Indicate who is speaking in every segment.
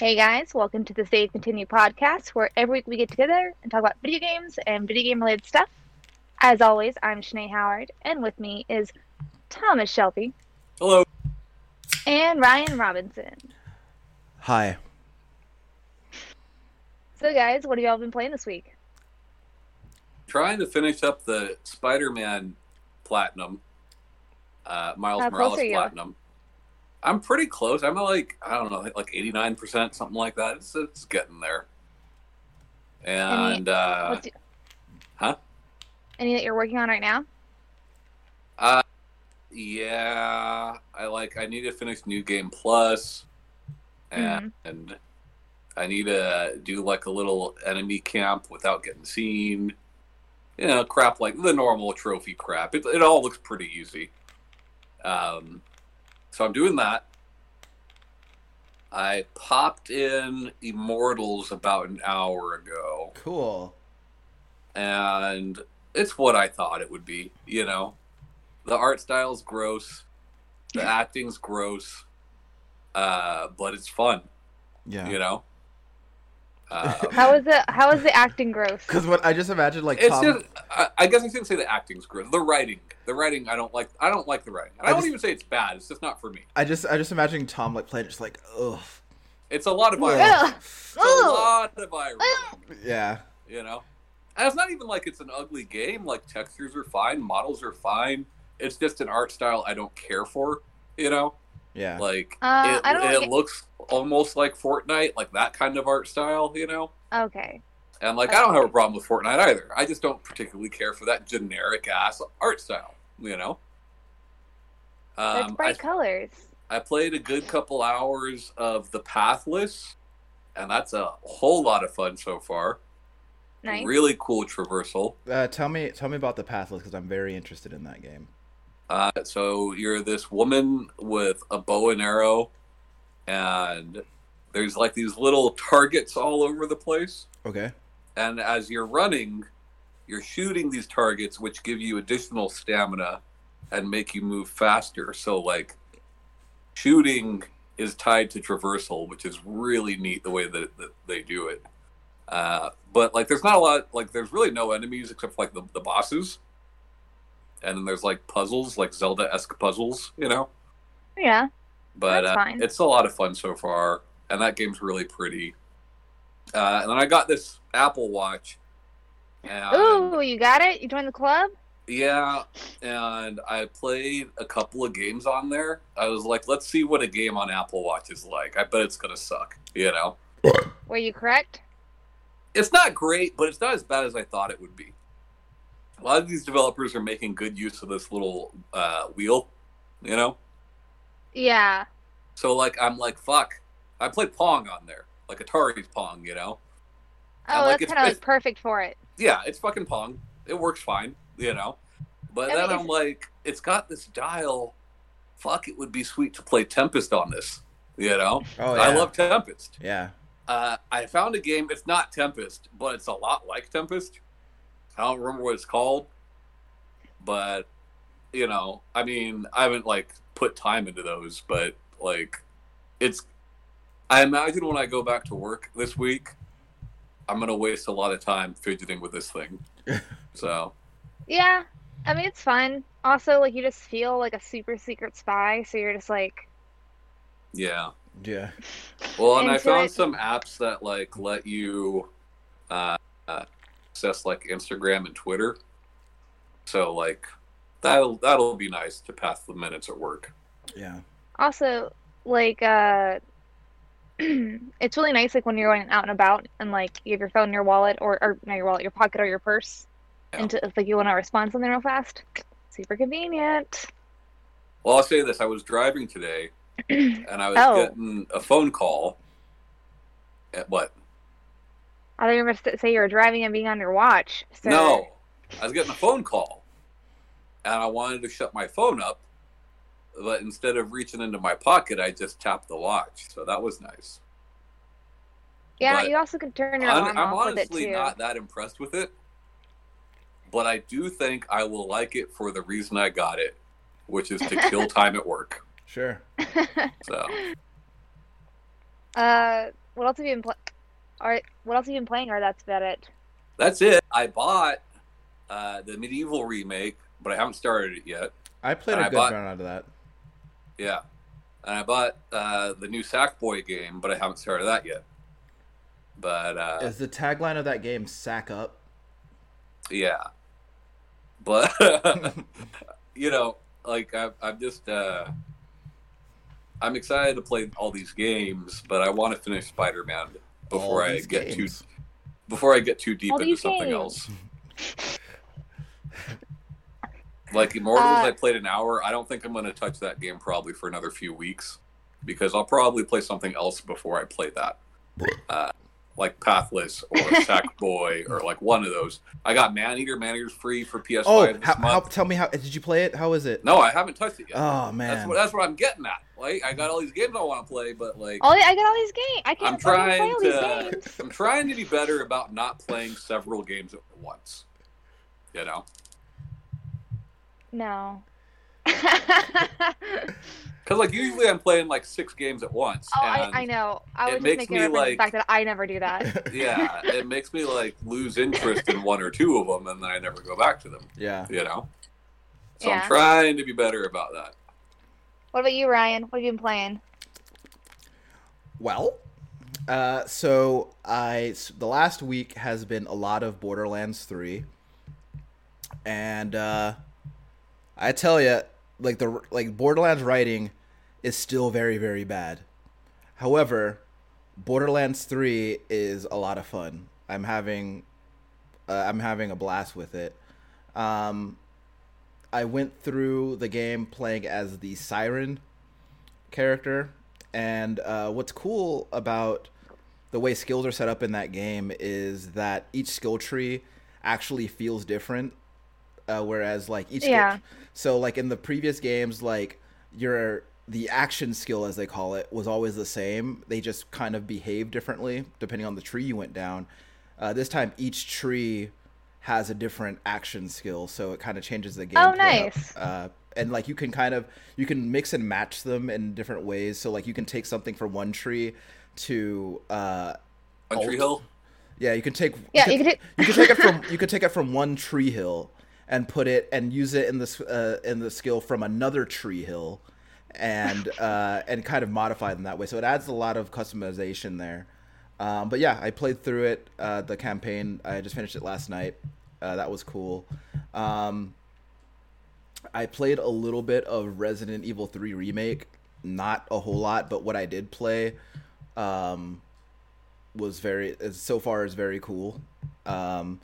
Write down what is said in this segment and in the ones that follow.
Speaker 1: Hey guys, welcome to the Save Continue podcast, where every week we get together and talk about video games and video game related stuff. As always, I'm Shanae Howard, and with me is Thomas Shelby
Speaker 2: Hello.
Speaker 1: and Ryan Robinson.
Speaker 3: Hi.
Speaker 1: So, guys, what have y'all been playing this week?
Speaker 2: Trying to finish up the Spider-Man Platinum, uh, Miles
Speaker 1: How
Speaker 2: Morales? Platinum. I'm pretty close. I'm like I don't know, like 89 percent, something like that. It's, it's getting there. And uh,
Speaker 1: What's
Speaker 2: huh?
Speaker 1: any that you're working on right now?
Speaker 2: Uh, yeah, I like. I need to finish New Game Plus, and,
Speaker 1: Mm-hmm.
Speaker 2: and I need to do like a little enemy camp without getting seen. You know, crap like the normal trophy crap. It it all looks pretty easy. Um, so I'm doing that. I popped in Immortals about an hour ago
Speaker 3: Cool.
Speaker 2: and it's what I thought it would be. You know, the art style's gross, the acting's gross, uh, but it's fun.
Speaker 3: Yeah.
Speaker 2: You know, um,
Speaker 1: How is it? How is the acting gross?
Speaker 3: Because what I just imagined, like
Speaker 2: it's
Speaker 3: Tom.
Speaker 2: just. I, I guess I shouldn't say the acting's gross. The writing, the writing, I don't like. I don't like the writing. And I,
Speaker 3: I
Speaker 2: don't
Speaker 3: just-
Speaker 2: even say it's bad. It's just not for me.
Speaker 3: I just, I just imagine Tom like playing, just like, ugh.
Speaker 2: It's a lot of eye.
Speaker 3: Ugh.
Speaker 2: rolling.
Speaker 1: Ugh.
Speaker 2: It's a lot of eye rolling,
Speaker 3: Yeah.
Speaker 2: You know, and it's not even like it's an ugly game. Like textures are fine, models are fine. It's just an art style I don't care for. You know.
Speaker 3: Yeah.
Speaker 2: Like
Speaker 1: Uh,
Speaker 2: it,
Speaker 1: I don't
Speaker 2: it
Speaker 1: get-
Speaker 2: looks almost like Fortnite, like that kind of art style, you know.
Speaker 1: Okay.
Speaker 2: And like I don't have a problem with Fortnite either. I just don't particularly care for that generic ass art style, you know.
Speaker 1: That's
Speaker 2: Um, I,
Speaker 1: bright colors.
Speaker 2: I played a good couple hours of the Pathless, and that's a whole lot of fun so far.
Speaker 1: Nice.
Speaker 2: Really cool traversal.
Speaker 3: Uh, tell me, tell me about the Pathless because I'm very interested in that game.
Speaker 2: Uh, so you're this woman with a bow and arrow, and there's like these little targets all over the place.
Speaker 3: Okay.
Speaker 2: and as you're running, you're shooting these targets, which give you additional stamina and make you move faster. So, like, shooting is tied to traversal, which is really neat the way that, that they do it. Uh, but like, there's not a lot. Like, there's really no enemies except for like the, the bosses, and then there's like puzzles, like Zelda-esque puzzles, you know.
Speaker 1: Yeah.
Speaker 2: But uh, it's a lot of fun so far, and that game's really pretty. Uh, and then I got this Apple Watch. And
Speaker 1: Ooh, you got it. You joined the club.
Speaker 2: Yeah, and I played a couple of games on there. I was like, let's see what a game on Apple Watch is like. I bet it's gonna suck. You know,
Speaker 1: Were you correct?
Speaker 2: it's not great, but it's not as bad as I thought it would be. A lot of these developers are making good use of this little uh, wheel. You know,
Speaker 1: Yeah.
Speaker 2: so like I'm like, fuck. I play Pong on there, like Atari's Pong. You know.
Speaker 1: Oh,
Speaker 2: like,
Speaker 1: that's
Speaker 2: it's-
Speaker 1: kind of like perfect for it.
Speaker 2: yeah, it's fucking Pong. It works fine, you know. But
Speaker 1: I
Speaker 2: then
Speaker 1: mean,
Speaker 2: I'm like, it's got this dial. Fuck, it would be sweet to play Tempest on this, you know.
Speaker 3: Oh yeah.
Speaker 2: I love Tempest.
Speaker 3: Yeah.
Speaker 2: Uh, I found a game. It's not Tempest, but it's a lot like Tempest. I don't remember what it's called, but you know, I mean, I haven't like put time into those, but like, it's. I imagine when I go back to work this week, I'm gonna waste a lot of time fidgeting with this thing. so
Speaker 1: Yeah. I mean, it's fun. Also, like, you just feel like a super secret spy, so you're just like,
Speaker 2: yeah.
Speaker 3: Yeah.
Speaker 2: Well, and I found
Speaker 1: it.
Speaker 2: some apps that like let you uh, uh, access like Instagram and Twitter. So like that'll that'll be nice to pass the minutes at work.
Speaker 3: Yeah.
Speaker 1: also, like, uh, it's really nice, like, when you're going out and about and, like, you have your phone in your wallet or, or not your wallet, your pocket or your purse,
Speaker 2: Yeah.
Speaker 1: and to, if, like, you want to respond to something real fast. Super convenient.
Speaker 2: Well, I'll say this: I was driving today, and I was
Speaker 1: Oh.
Speaker 2: getting a phone call. At what?
Speaker 1: I thought you were going to say you were driving and being on your watch. sir.
Speaker 2: No, I was getting a phone call, and I wanted to shut my phone up, but instead of reaching into my pocket, I just tapped the watch. So that was nice.
Speaker 1: Yeah,
Speaker 2: but
Speaker 1: you also can turn your
Speaker 2: I'm,
Speaker 1: alarm
Speaker 2: I'm
Speaker 1: off with it
Speaker 2: honestly
Speaker 1: too.
Speaker 2: not that impressed with it, but I do think I will like it for the reason I got it, which is to kill time at work.
Speaker 3: Sure.
Speaker 2: So
Speaker 1: uh, what else have you been playing? Or what else have you been playing? Or that's about it.
Speaker 2: That's it. I bought uh, the MediEvil remake, but I haven't started it yet.
Speaker 3: I played
Speaker 2: And
Speaker 3: a
Speaker 2: I
Speaker 3: good
Speaker 2: bought-
Speaker 3: round out of that.
Speaker 2: Yeah, and I bought uh, the new Sackboy game, but I haven't started that yet. But uh,
Speaker 3: Is the tagline of that game "Sack Up"?
Speaker 2: yeah, but you know, like I, I'm just uh, I'm excited to play all these games, but I want to finish Spider-Man before I get
Speaker 3: games.
Speaker 2: too before I get too deep
Speaker 1: All
Speaker 2: into something
Speaker 1: games.
Speaker 2: else. Like Immortals,
Speaker 1: Uh,
Speaker 2: I played an hour. I don't think I'm going to touch that game probably for another few weeks because I'll probably play something else before I play that, uh, like Pathless or Sackboy or like one of those. I got Maneater. Maneater's free for PS5
Speaker 3: Oh,
Speaker 2: this
Speaker 3: how, how, tell me how did you play it? How is it?
Speaker 2: No, I haven't touched it yet.
Speaker 3: Oh man,
Speaker 2: that's what that's what I'm getting at. Like I got all these games I want to play, but like
Speaker 1: Oh, I got all these games. I can't.
Speaker 2: I'm trying
Speaker 1: play all
Speaker 2: to
Speaker 1: these games.
Speaker 2: I'm trying to be better about not playing several games at once. You know,
Speaker 1: No.
Speaker 2: because like usually I'm playing like six games at once.
Speaker 1: Oh, I,
Speaker 2: and
Speaker 1: I know. I
Speaker 2: it
Speaker 1: was just
Speaker 2: makes
Speaker 1: making
Speaker 2: me,
Speaker 1: reference
Speaker 2: like-
Speaker 1: the fact that I never do that.
Speaker 2: Yeah, it makes me like lose interest in one or two of them, and then I never go back to them.
Speaker 3: yeah.
Speaker 2: You know, so
Speaker 1: Yeah.
Speaker 2: I'm trying to be better about that.
Speaker 1: What about you, Ryan? What have you been playing?
Speaker 3: Well, uh, so I the last week has been a lot of Borderlands three, and uh, I tell you, like the like Borderlands writing is still very very bad. However, Borderlands three is a lot of fun. I'm having uh, I'm having a blast with it. Um, I went through the game playing as the Siren character, and uh, what's cool about the way skills are set up in that game is that each skill tree actually feels different. Uh, whereas like each skill-
Speaker 1: Yeah.
Speaker 3: So like in the previous games, like your the action skill as they call it was always the same. They just kind of behave differently depending on the tree you went down. Uh, this time, each tree has a different action skill, so it kind of changes the game.
Speaker 1: Oh, nice.
Speaker 3: Uh, and like you can kind of you can mix and match them in different ways. So like you can take something from one tree to uh,
Speaker 2: Country
Speaker 3: Alt.
Speaker 2: Hill.
Speaker 3: yeah, you can take
Speaker 1: Yeah, you could take-
Speaker 3: you can take it from you could take it from one tree hill and put it and use it in this uh, in the skill from another tree hill and uh, and kind of modify them that way. So it adds a lot of customization there. Um, but yeah, I played through it. Uh, the campaign I just finished it last night. Uh, that was cool. Um, I played a little bit of Resident Evil 3 remake, not a whole lot, but what I did play um, was very so far is very cool. Um,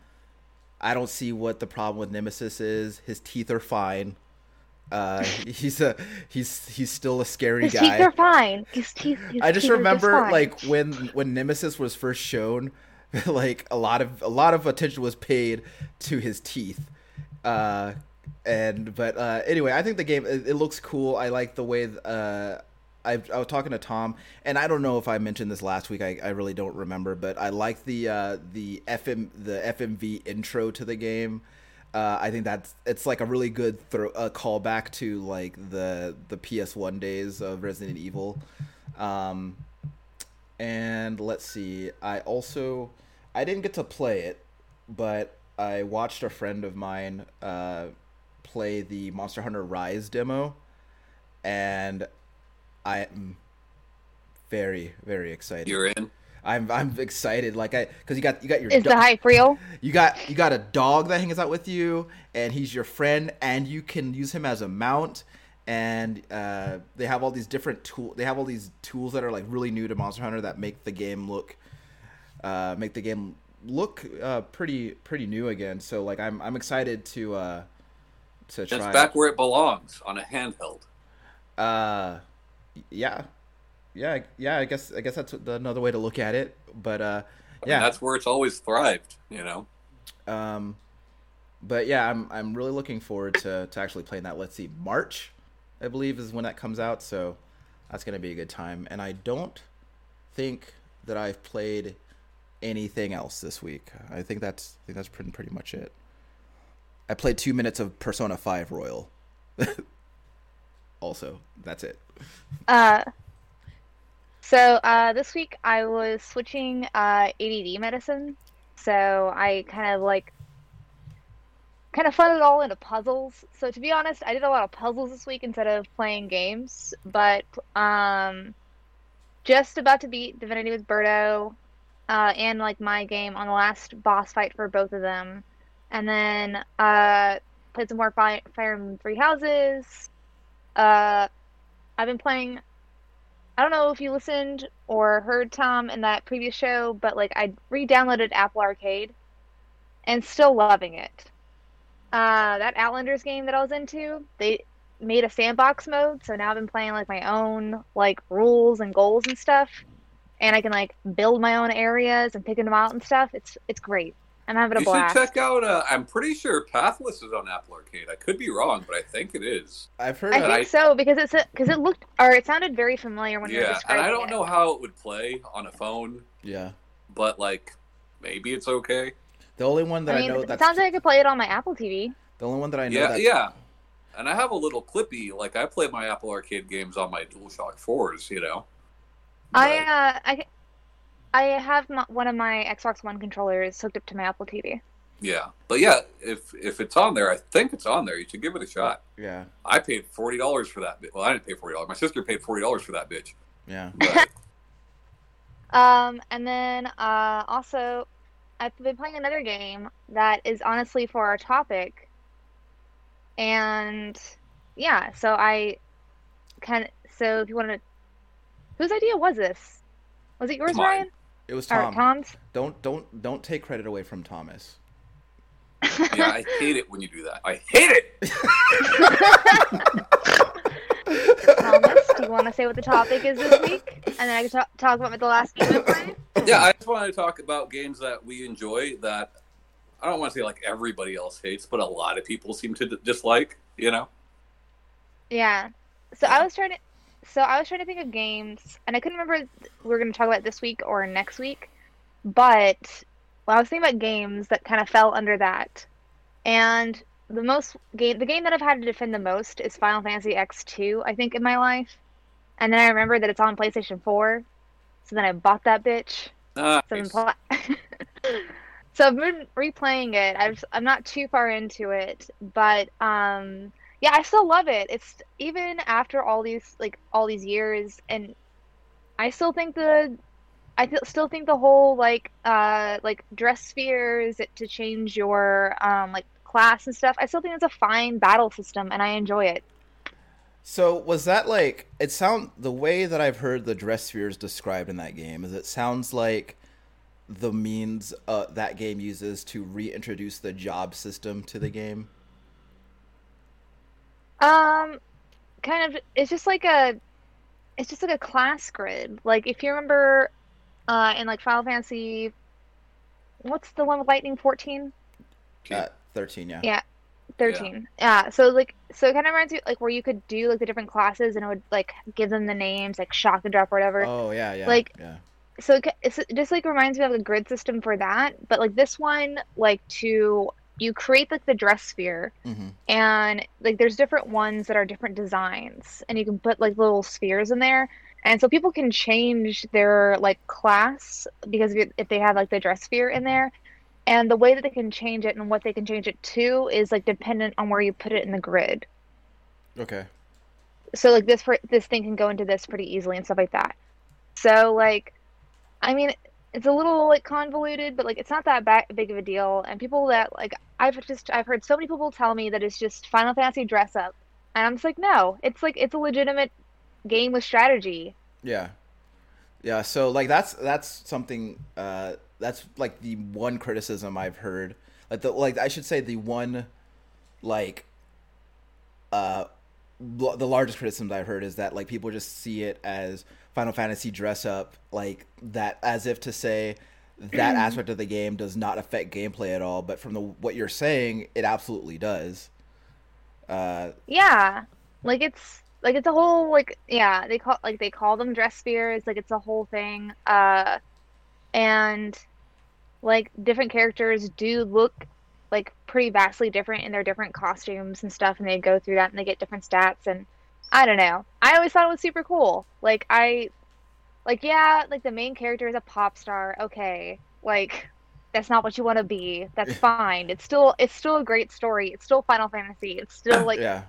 Speaker 3: I don't see what the problem with Nemesis is. His teeth are fine. Uh, he's a he's he's still a scary
Speaker 1: His
Speaker 3: guy.
Speaker 1: His teeth are fine. His teeth. His
Speaker 3: I just
Speaker 1: teeth
Speaker 3: remember like when when Nemesis was first shown, like a lot of a lot of attention was paid to his teeth. Uh, and but uh, anyway, I think the game it, it looks cool. I like the way uh, I I was talking to Tom, and I don't know if I mentioned this last week. I, I really don't remember, but I like the uh, the FM the FMV intro to the game. Uh, I think that's it's like a really good throw a callback to like the the PS1 days of Resident Evil. Um, and let's see, I also I didn't get to play it, but I watched a friend of mine uh, play the Monster Hunter Rise demo, and I am very very excited.
Speaker 2: You're in.
Speaker 3: I'm I'm excited, like I because you got you got your
Speaker 1: is
Speaker 3: do-
Speaker 1: the hype real?
Speaker 3: you got you got a dog that hangs out with you, and he's your friend, and you can use him as a mount. And uh, they have all these different tool. They have all these tools that are like really new to Monster Hunter that make the game look, uh, make the game look uh, pretty pretty new again. So like I'm I'm excited to uh, to try.
Speaker 2: It's
Speaker 3: try.
Speaker 2: back where it belongs on a handheld.
Speaker 3: Uh, yeah, yeah, yeah. I guess I guess that's another way to look at it. But uh,
Speaker 2: I mean,
Speaker 3: yeah,
Speaker 2: that's where it's always thrived. You know.
Speaker 3: Um, but yeah, I'm I'm really looking forward to to actually playing that. Let's see, March, I believe, is when that comes out. So that's gonna be a good time. And I don't think that I've played anything else this week. I think that's I think that's pretty pretty much it. I played two minutes of Persona Five Royal. also, that's it.
Speaker 1: Uh, So uh, this week I was switching uh, ADD medicine. So I kind of like kind of fun it all into puzzles. So to be honest, I did a lot of puzzles this week instead of playing games. But um, just about to beat Divinity with Birdo, uh, and like my game on the last boss fight for both of them, and then uh, played some more Fire, Fire Emblem Three Houses. Uh, I've been playing. I don't know if you listened or heard Tom in that previous show, but like I re-downloaded Apple Arcade, and still loving it. Uh, that Outlanders game that I was into, they made a sandbox mode, so now I've been playing like my own like rules and goals and stuff, and I can like build my own areas and picking them out and stuff. It's it's great. I'm having a
Speaker 2: You
Speaker 1: blast.
Speaker 2: should check out. Uh, I'm pretty sure Pathless is on Apple Arcade. I could be wrong, but I think it is.
Speaker 3: I've heard.
Speaker 1: I
Speaker 3: of-
Speaker 2: And
Speaker 1: think so because it's because it looked or it sounded very familiar when you were
Speaker 2: Yeah, and I don't
Speaker 1: it.
Speaker 2: know how it would play on a phone,
Speaker 3: yeah,
Speaker 2: but like maybe it's okay.
Speaker 3: the only one that
Speaker 1: I
Speaker 3: I, know that
Speaker 1: sounds like I could play it on my Apple TV.
Speaker 3: the only one that I know.
Speaker 2: Yeah,
Speaker 3: that,
Speaker 2: yeah. And I have a little clippy. Like I play my Apple Arcade games on my DualShock fours. You know.
Speaker 1: I uh I I have my, one of my Xbox One controllers hooked up to my Apple TV.
Speaker 2: Yeah, but yeah, if if it's on there, I think it's on there. You should give it a shot.
Speaker 3: yeah,
Speaker 2: I paid forty dollars for that. Bit. Well, I didn't pay forty dollars. My sister paid forty dollars for that bitch.
Speaker 3: yeah.
Speaker 2: But
Speaker 1: Um, and then uh, also, I've been playing another game that is honestly for our topic. And yeah, so I can. so if you want to, whose idea was this? Was it yours,
Speaker 2: Mine.
Speaker 1: Ryan?
Speaker 3: It was
Speaker 1: Or
Speaker 3: Tom.
Speaker 1: Tom's?
Speaker 3: Don't don't don't take credit away from Thomas.
Speaker 2: yeah, I hate it when you do that. I hate it.
Speaker 1: Thomas, do you want to say what the topic is this week? And then I can ta- talk about the last game I'm playing.
Speaker 2: Yeah, I just wanted to talk about games that we enjoy that I don't want to say like everybody else hates, but a lot of people seem to d- dislike. You know?
Speaker 1: Yeah. So I was trying to so I was trying to think of games and I couldn't remember if we were going to talk about this week or next week. But well, I was thinking about games that kind of fell under that. And the most game the game that I've had to defend the most is Final Fantasy X2, I think in my life. And then I remember that it's on PlayStation 4. So then I bought that bitch.
Speaker 2: Ah,
Speaker 1: So I've been so I've been replaying it. I've, I'm not too far into it, but um, yeah, I still love it. It's even after all these like all these years, and I still think the I th- still think the whole like uh like dress spheres to change your um like class and stuff. I still think it's a fine battle system, and I enjoy it.
Speaker 3: So was that like it sound the way that I've heard the dress spheres described in that game is it sounds like the means uh, that game uses to reintroduce the job system to the game.
Speaker 1: Um, kind of. It's just like a, it's just like a class grid. Like if you remember, uh, in like Final Fantasy, what's the one with Lightning fourteen?
Speaker 3: Uh, Thirteen, yeah.
Speaker 1: Yeah. 13 yeah. so like so it kind of reminds me like where you could do like the different classes and it would like give them the names like shock and drop or whatever
Speaker 3: Oh yeah, yeah.
Speaker 1: Like-
Speaker 3: yeah.
Speaker 1: so it, it just like reminds me of the grid system for that but like this one like to you create like the dress sphere
Speaker 3: hmm
Speaker 1: and like there's different ones that are different designs and you can put like little spheres in there. And so people can change their like class because if, if they have like the dress sphere in there. And the way that they can change it and what they can change it to is like dependent on where you put it in the grid.
Speaker 3: Okay.
Speaker 1: so like this this thing can go into this pretty easily and stuff like that. So like i mean it's a little like convoluted but like it's not that big of a deal and people that like i've just i've heard so many people tell me that it's just final fantasy dress up and i'm just like no it's like it's a legitimate game with strategy
Speaker 3: Yeah. Yeah, so like that's that's something uh that's like the one criticism I've heard. Like the like I should say the one like uh the largest criticism I've heard is that like people just see it as Final Fantasy dress up like that as if to say that aspect of the game does not affect gameplay at all, but from the what you're saying, it absolutely does. Uh
Speaker 1: yeah like it's like it's a whole like yeah they call like they call them dress spheres like it's a whole thing uh and like different characters do look like pretty vastly different in their different costumes and stuff and they go through that and they get different stats and I don't know I always thought it was super cool like I like yeah, like the main character is a pop star. Okay, like that's not what you want to be. That's fine. It's still it's still a great story. It's still Final Fantasy. It's still like
Speaker 3: yeah,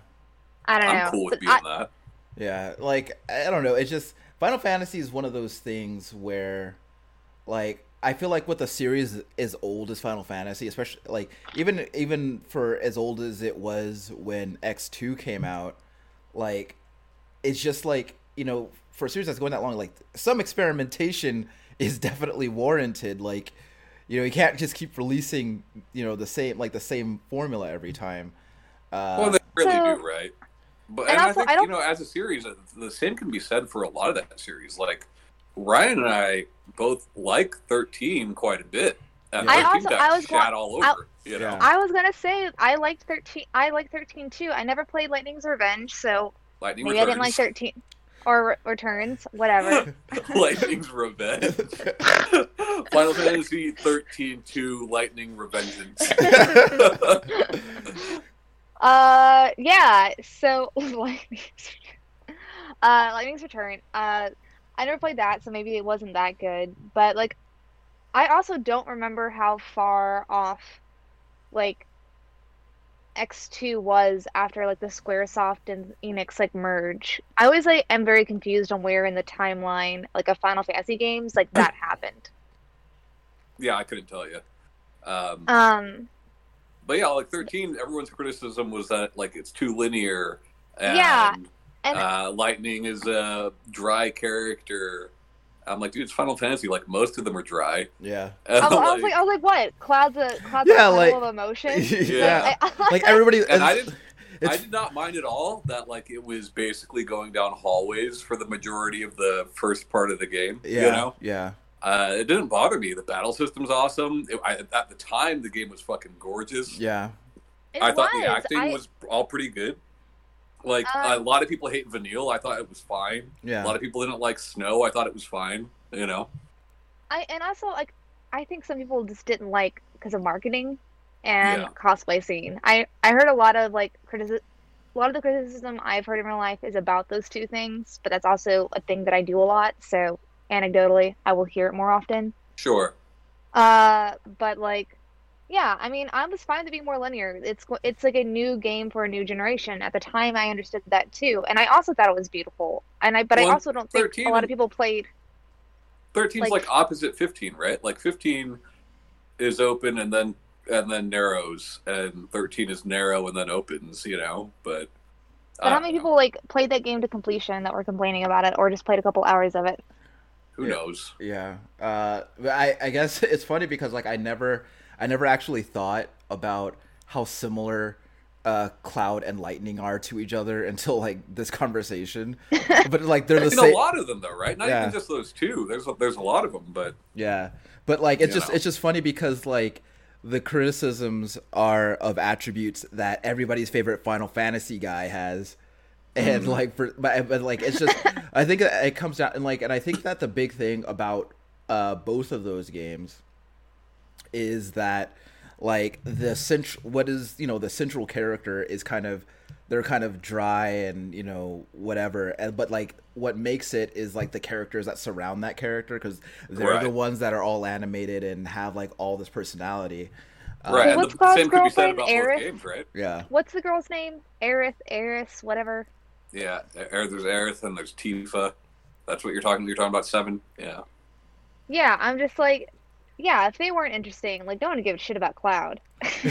Speaker 1: I don't know.
Speaker 2: I'm cool with being
Speaker 1: I-
Speaker 2: that.
Speaker 3: yeah. Like I don't know. It's just Final Fantasy is one of those things where, like, I feel like what the series is old as Final Fantasy, especially like even even for as old as it was when X two came out, like it's just like you know for a series that's going that long, like some experimentation is definitely warranted. Like you know you can't just keep releasing you know the same like the same formula every time. Uh,
Speaker 2: Well, they really
Speaker 1: So-
Speaker 2: do, right? But
Speaker 1: And
Speaker 2: and, I think
Speaker 1: I
Speaker 2: you know, as a series, uh, the same can be said for a lot of that series. Like Ryan and I both like thirteen quite a bit, and
Speaker 3: I
Speaker 1: also-
Speaker 2: got
Speaker 1: I was
Speaker 2: shat
Speaker 1: going-
Speaker 2: all
Speaker 1: I-
Speaker 2: over. you know,
Speaker 3: Yeah.
Speaker 1: I was gonna say I liked thirteen. I like thirteen too. I never played Lightning's Revenge, so
Speaker 2: Lightning
Speaker 1: maybe I didn't like thirteen or Re- Returns. Whatever.
Speaker 2: Lightning's Revenge, Final Fantasy thirteen two Lightning Revengeance.
Speaker 1: Uh, yeah. So Lightning's, uh, Lightning's Return. Uh, I never played that, so maybe it wasn't that good. But like, I also don't remember how far off, like, X2 was after like the SquareSoft and Enix like merge. I always like am very confused on where in the timeline like of Final Fantasy games like that happened.
Speaker 2: yeah, I couldn't tell you. Um,
Speaker 1: Um,
Speaker 2: but yeah, like thirteen, everyone's criticism was that like it's too linear. And,
Speaker 1: Yeah, and-
Speaker 2: uh, Lightning is a dry character. I'm like, dude, it's Final Fantasy. Like most of them are dry.
Speaker 3: yeah.
Speaker 2: And,
Speaker 1: I, was- I was
Speaker 2: like-
Speaker 1: like, I was like, what? Cloud's a Cloud's
Speaker 3: Yeah,
Speaker 1: a
Speaker 3: like-
Speaker 1: of emotion.
Speaker 3: yeah.
Speaker 1: I-
Speaker 3: like everybody
Speaker 2: and I didn't.
Speaker 3: it's-
Speaker 2: I did not mind at all that like it was basically going down hallways for the majority of the first part of the game.
Speaker 3: yeah
Speaker 2: You know,
Speaker 3: yeah
Speaker 2: uh, it didn't bother me. The battle system's awesome. It, I, at the time, the game was fucking gorgeous.
Speaker 3: yeah
Speaker 1: It
Speaker 2: I thought the acting
Speaker 1: I-
Speaker 2: was all pretty good. Like
Speaker 1: Um,
Speaker 2: a lot of people hate Vanille. I thought it was fine.
Speaker 3: yeah
Speaker 2: A lot of people didn't like Snow. I thought it was fine. You know.
Speaker 1: I and also like I think some people just didn't like because of marketing and
Speaker 2: Yeah.
Speaker 1: cosplay scene. I I heard a lot of like criticism. A lot of the criticism I've heard in real life is about those two things, but that's also a thing that I do a lot. So anecdotally, I will hear it more often.
Speaker 2: Sure.
Speaker 1: Uh, but like, yeah, I mean, I was fine to be more linear. It's it's like a new game for a new generation. At the time, I understood that too, and I also thought it was beautiful. And I, but
Speaker 2: Well,
Speaker 1: I also don't think
Speaker 2: 13
Speaker 1: a lot of people played.
Speaker 2: 13's like,
Speaker 1: Like-
Speaker 2: opposite 15, right? Like 15 is open and then and then narrows, and 13 is narrow and then opens. You know, but.
Speaker 1: But how
Speaker 2: don't
Speaker 1: many
Speaker 2: know.
Speaker 1: people like played that game to completion that were complaining about it, or just played a couple hours of it?
Speaker 2: Who
Speaker 3: Yeah.
Speaker 2: knows?
Speaker 3: Yeah. Uh, but I, I guess it's funny because like I never, I never actually thought about how similar uh, Cloud and Lightning are to each other until like this conversation. but like they're
Speaker 2: I
Speaker 3: the
Speaker 2: mean,
Speaker 3: same.
Speaker 2: a lot of them though, right? Not
Speaker 3: Yeah.
Speaker 2: even just those two. There's a, there's a lot of them, but
Speaker 3: Yeah, but like it's just
Speaker 2: know.
Speaker 3: it's just funny because like the criticisms are of attributes that everybody's favorite Final Fantasy guy has, and
Speaker 2: Mm-hmm.
Speaker 3: like for but, but like it's just I think it comes down and like and I think that the big thing about uh both of those games is that like the central what is you know the central character is kind of they're kind of dry and you know whatever and but like what makes it is like the characters that surround that character because they're the ones that are all animated and have like all this personality Uh,
Speaker 2: right. And
Speaker 1: what's
Speaker 2: the
Speaker 1: Cloud's
Speaker 2: same could be said about
Speaker 1: Aerith?
Speaker 2: games, right?
Speaker 3: yeah
Speaker 1: What's the girl's name? Aerith, Eris, whatever.
Speaker 2: Yeah. Er- There's Aerith and there's Tifa. That's what you're talking. You're talking about seven. Yeah.
Speaker 1: Yeah, I'm just like, yeah, if they weren't interesting, like, no one would give a shit about Cloud.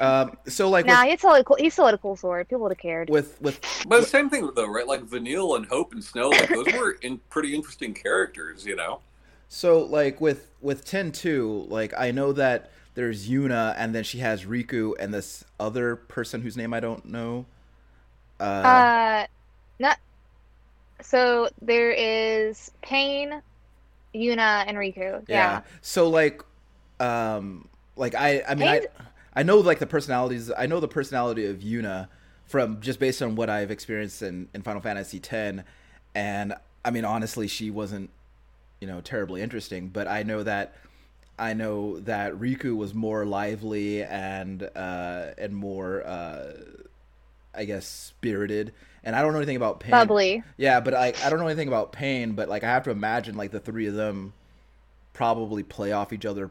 Speaker 3: um so like
Speaker 1: nah, he's still had a cool, he still had a cool sword. People would have cared.
Speaker 3: with with,
Speaker 2: But the same thing though, right? Like Vanille and Hope and Snow, like those were in pretty interesting characters, you know.
Speaker 3: So like with with ten two, like I know that there's Yuna and then she has Rikku and this other person whose name I don't know. Uh,
Speaker 1: Uh, not. So there is Paine, Yuna, and Rikku. Yeah.
Speaker 3: So like, um, like I I mean I I know like the personalities. I know the personality of Yuna from just based on what I've experienced in in Final Fantasy X, and I mean honestly, she wasn't you know terribly interesting, but I know that. I know that Rikku was more lively and uh, and more uh, I guess spirited, and I don't know anything about Paine.
Speaker 1: Bubbly.
Speaker 3: Yeah, but like I don't know anything about Paine, but like I have to imagine like the three of them probably play off each other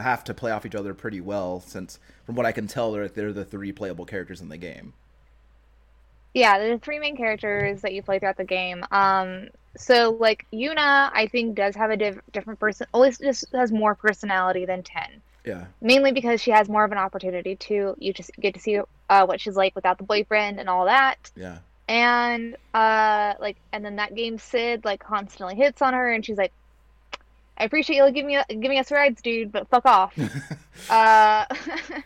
Speaker 3: have to play off each other pretty well since from what I can tell they're they're the three playable characters in the game.
Speaker 1: Yeah, the three main characters that you play throughout the game. Um, so like Yuna, I think does have a diff- different person. Always just has more personality than Ten.
Speaker 3: Yeah.
Speaker 1: Mainly because she has more of an opportunity to you just get to see uh, what she's like without the boyfriend and all that.
Speaker 3: Yeah.
Speaker 1: And uh, like, and then that game Cid like constantly hits on her, and she's like, "I appreciate you giving me giving us rides, dude, but fuck off." uh,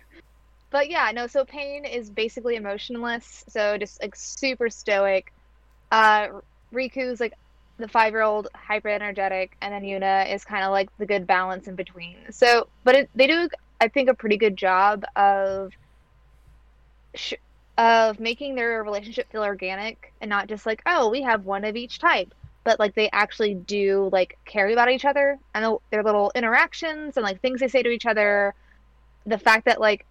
Speaker 1: but yeah, no. So Paine is basically emotionless, so just like super stoic. Uh, Rikku's like the five year old hyper energetic, and then Yuna is kind of like the good balance in between. So, but it, they do, I think, a pretty good job of sh- of making their relationship feel organic and not just like, oh, we have one of each type, but like they actually do like care about each other and their little interactions and like things they say to each other. The fact that like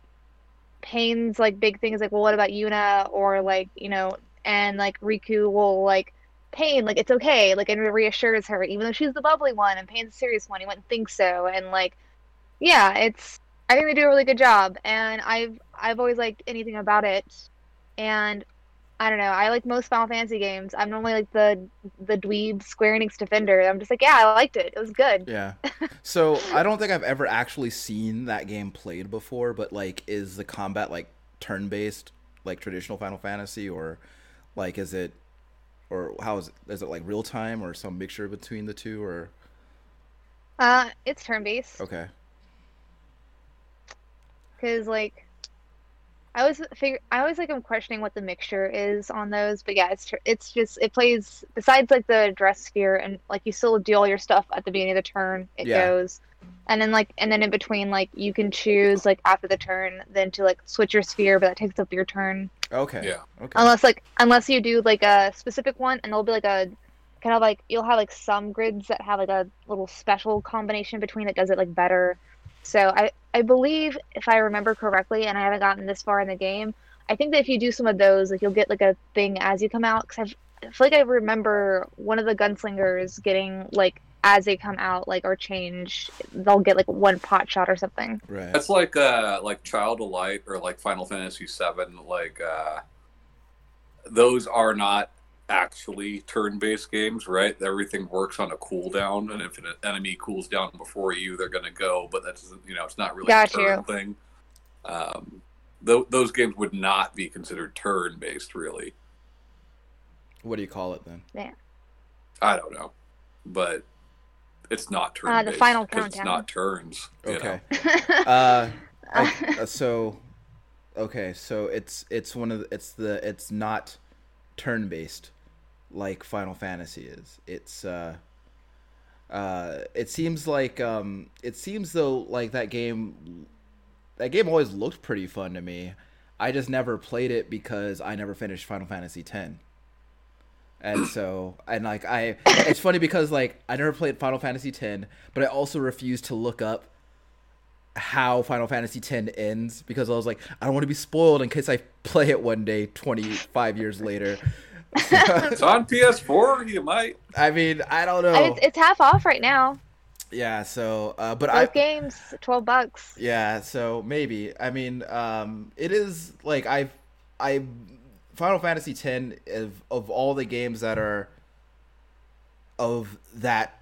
Speaker 1: Paine's like big thing is like, well, what about Yuna? Or like, you know, and like Rikku will like Paine, like it's okay, like and reassures her, even though she's the bubbly one and Paine's the serious one, he wouldn't think so. And like yeah, it's I think they do a really good job and I've I've always liked anything about it. And I don't know, I like most Final Fantasy games. I'm normally like the the dweeb Square Enix defender. I'm just like, yeah, I liked it. It was good.
Speaker 3: Yeah. So I don't think I've ever actually seen that game played before, but like is the combat like turn based like traditional Final Fantasy or like is it or how is it is it like real time or some mixture between the two or
Speaker 1: Uh, it's turn based
Speaker 3: okay.
Speaker 1: because like I always figure I always like I'm questioning what the mixture is on those, but yeah, it's tr- it's just it plays besides like the dress sphere and like you still do all your stuff at the beginning of the turn. It
Speaker 3: Yeah.
Speaker 1: goes, and then like and then in between like you can choose like after the turn then to like switch your sphere, but that takes up your turn.
Speaker 3: Okay.
Speaker 2: Yeah.
Speaker 3: Okay.
Speaker 1: unless like unless you do like a specific one and there'll be like a kind of like you'll have like some grids that have like a little special combination between that does it like better so i i believe if i remember correctly and i haven't gotten this far in the game i think that if you do some of those like you'll get like a thing as you come out because i feel like i remember one of the gunslingers getting like as they come out like or change they'll get like one pot shot or something
Speaker 3: right.
Speaker 2: That's like uh like Child of Light or like Final Fantasy VII. Like uh, those are not actually turn-based games, right? Everything works on a cooldown, and if an enemy cools down before you, they're going to go. But that's you know, it's not really
Speaker 1: Got
Speaker 2: a turn
Speaker 1: you.
Speaker 2: thing. Um, th- those games would not be considered turn-based, really.
Speaker 3: What do you call it then?
Speaker 2: I don't know, but it's not turn.
Speaker 1: Uh, the final countdown.
Speaker 2: It's not turns.
Speaker 3: Okay. uh, I, uh, so okay, so it's it's one of the, it's the it's not turn based like Final Fantasy is. It's uh uh it seems like um it seems though like that game that game always looked pretty fun to me. I just never played it because I never finished Final Fantasy X. And so, and like I, it's funny because like I never played Final Fantasy X, but I also refused to look up how Final Fantasy X ends because I was like, I don't want to be spoiled in case I play it one day, twenty five years later.
Speaker 2: It's on PS4. You might.
Speaker 3: I mean, I don't know.
Speaker 1: And it's, it's half off right now
Speaker 3: yeah, so, uh, but
Speaker 1: both
Speaker 3: I,
Speaker 1: games 12 bucks
Speaker 3: Yeah, so maybe. I mean, um, it is like I've I Final Fantasy X of of all the games that are of that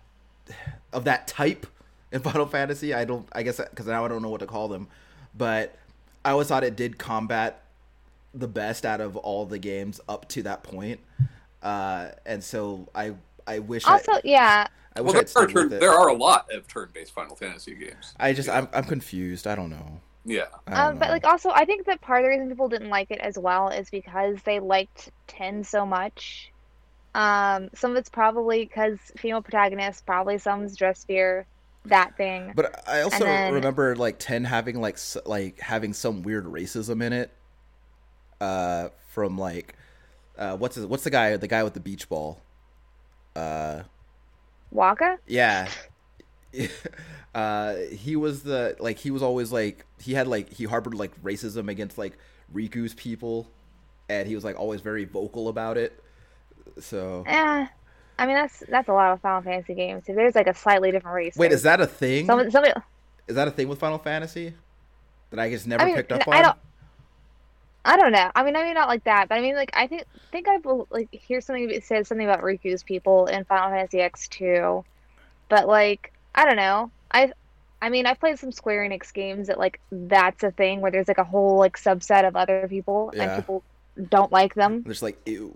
Speaker 3: of that type in Final Fantasy. I don't. I guess because now I don't know what to call them, but I always thought it did combat the best out of all the games up to that point. Uh, and so I I wish
Speaker 1: also
Speaker 3: I,
Speaker 1: yeah
Speaker 3: I wish
Speaker 2: Well, there are, turn, there are a lot of turn-based Final Fantasy games.
Speaker 3: I just I'm I'm confused. I don't know.
Speaker 2: Yeah.
Speaker 3: Don't
Speaker 1: Um, but like also, I think that part of the reason people didn't like it as well is because they liked Ten so much. Um, some of it's probably because female protagonist, probably some's dress sphere, that thing.
Speaker 3: But I also
Speaker 1: then-
Speaker 3: remember like ten having like s- like having some weird racism in it. Uh, from like, uh, what's his, what's the guy the guy with the beach ball? Uh,
Speaker 1: Wakka?
Speaker 3: yeah. uh, he was the like he was always like he had like he harbored like racism against like Rikku's people. and he was like always very vocal about it. So
Speaker 1: Yeah. I mean that's that's a lot of Final Fantasy games. If there's like a slightly different race.
Speaker 3: wait, is that a thing?
Speaker 1: somebody, somebody
Speaker 3: Is that a thing with Final Fantasy that I just never
Speaker 1: I mean,
Speaker 3: picked up on?
Speaker 1: I don't I don't know. I mean, I mean not like that, but I mean like I think think I like hear something that says something about Rikku's people in Final Fantasy X2. But like I don't know. I I mean, I've played some Square Enix games that like that's a thing where there's like a whole like subset of other people
Speaker 3: Yeah.
Speaker 1: and people don't like them.
Speaker 3: I'm like ew.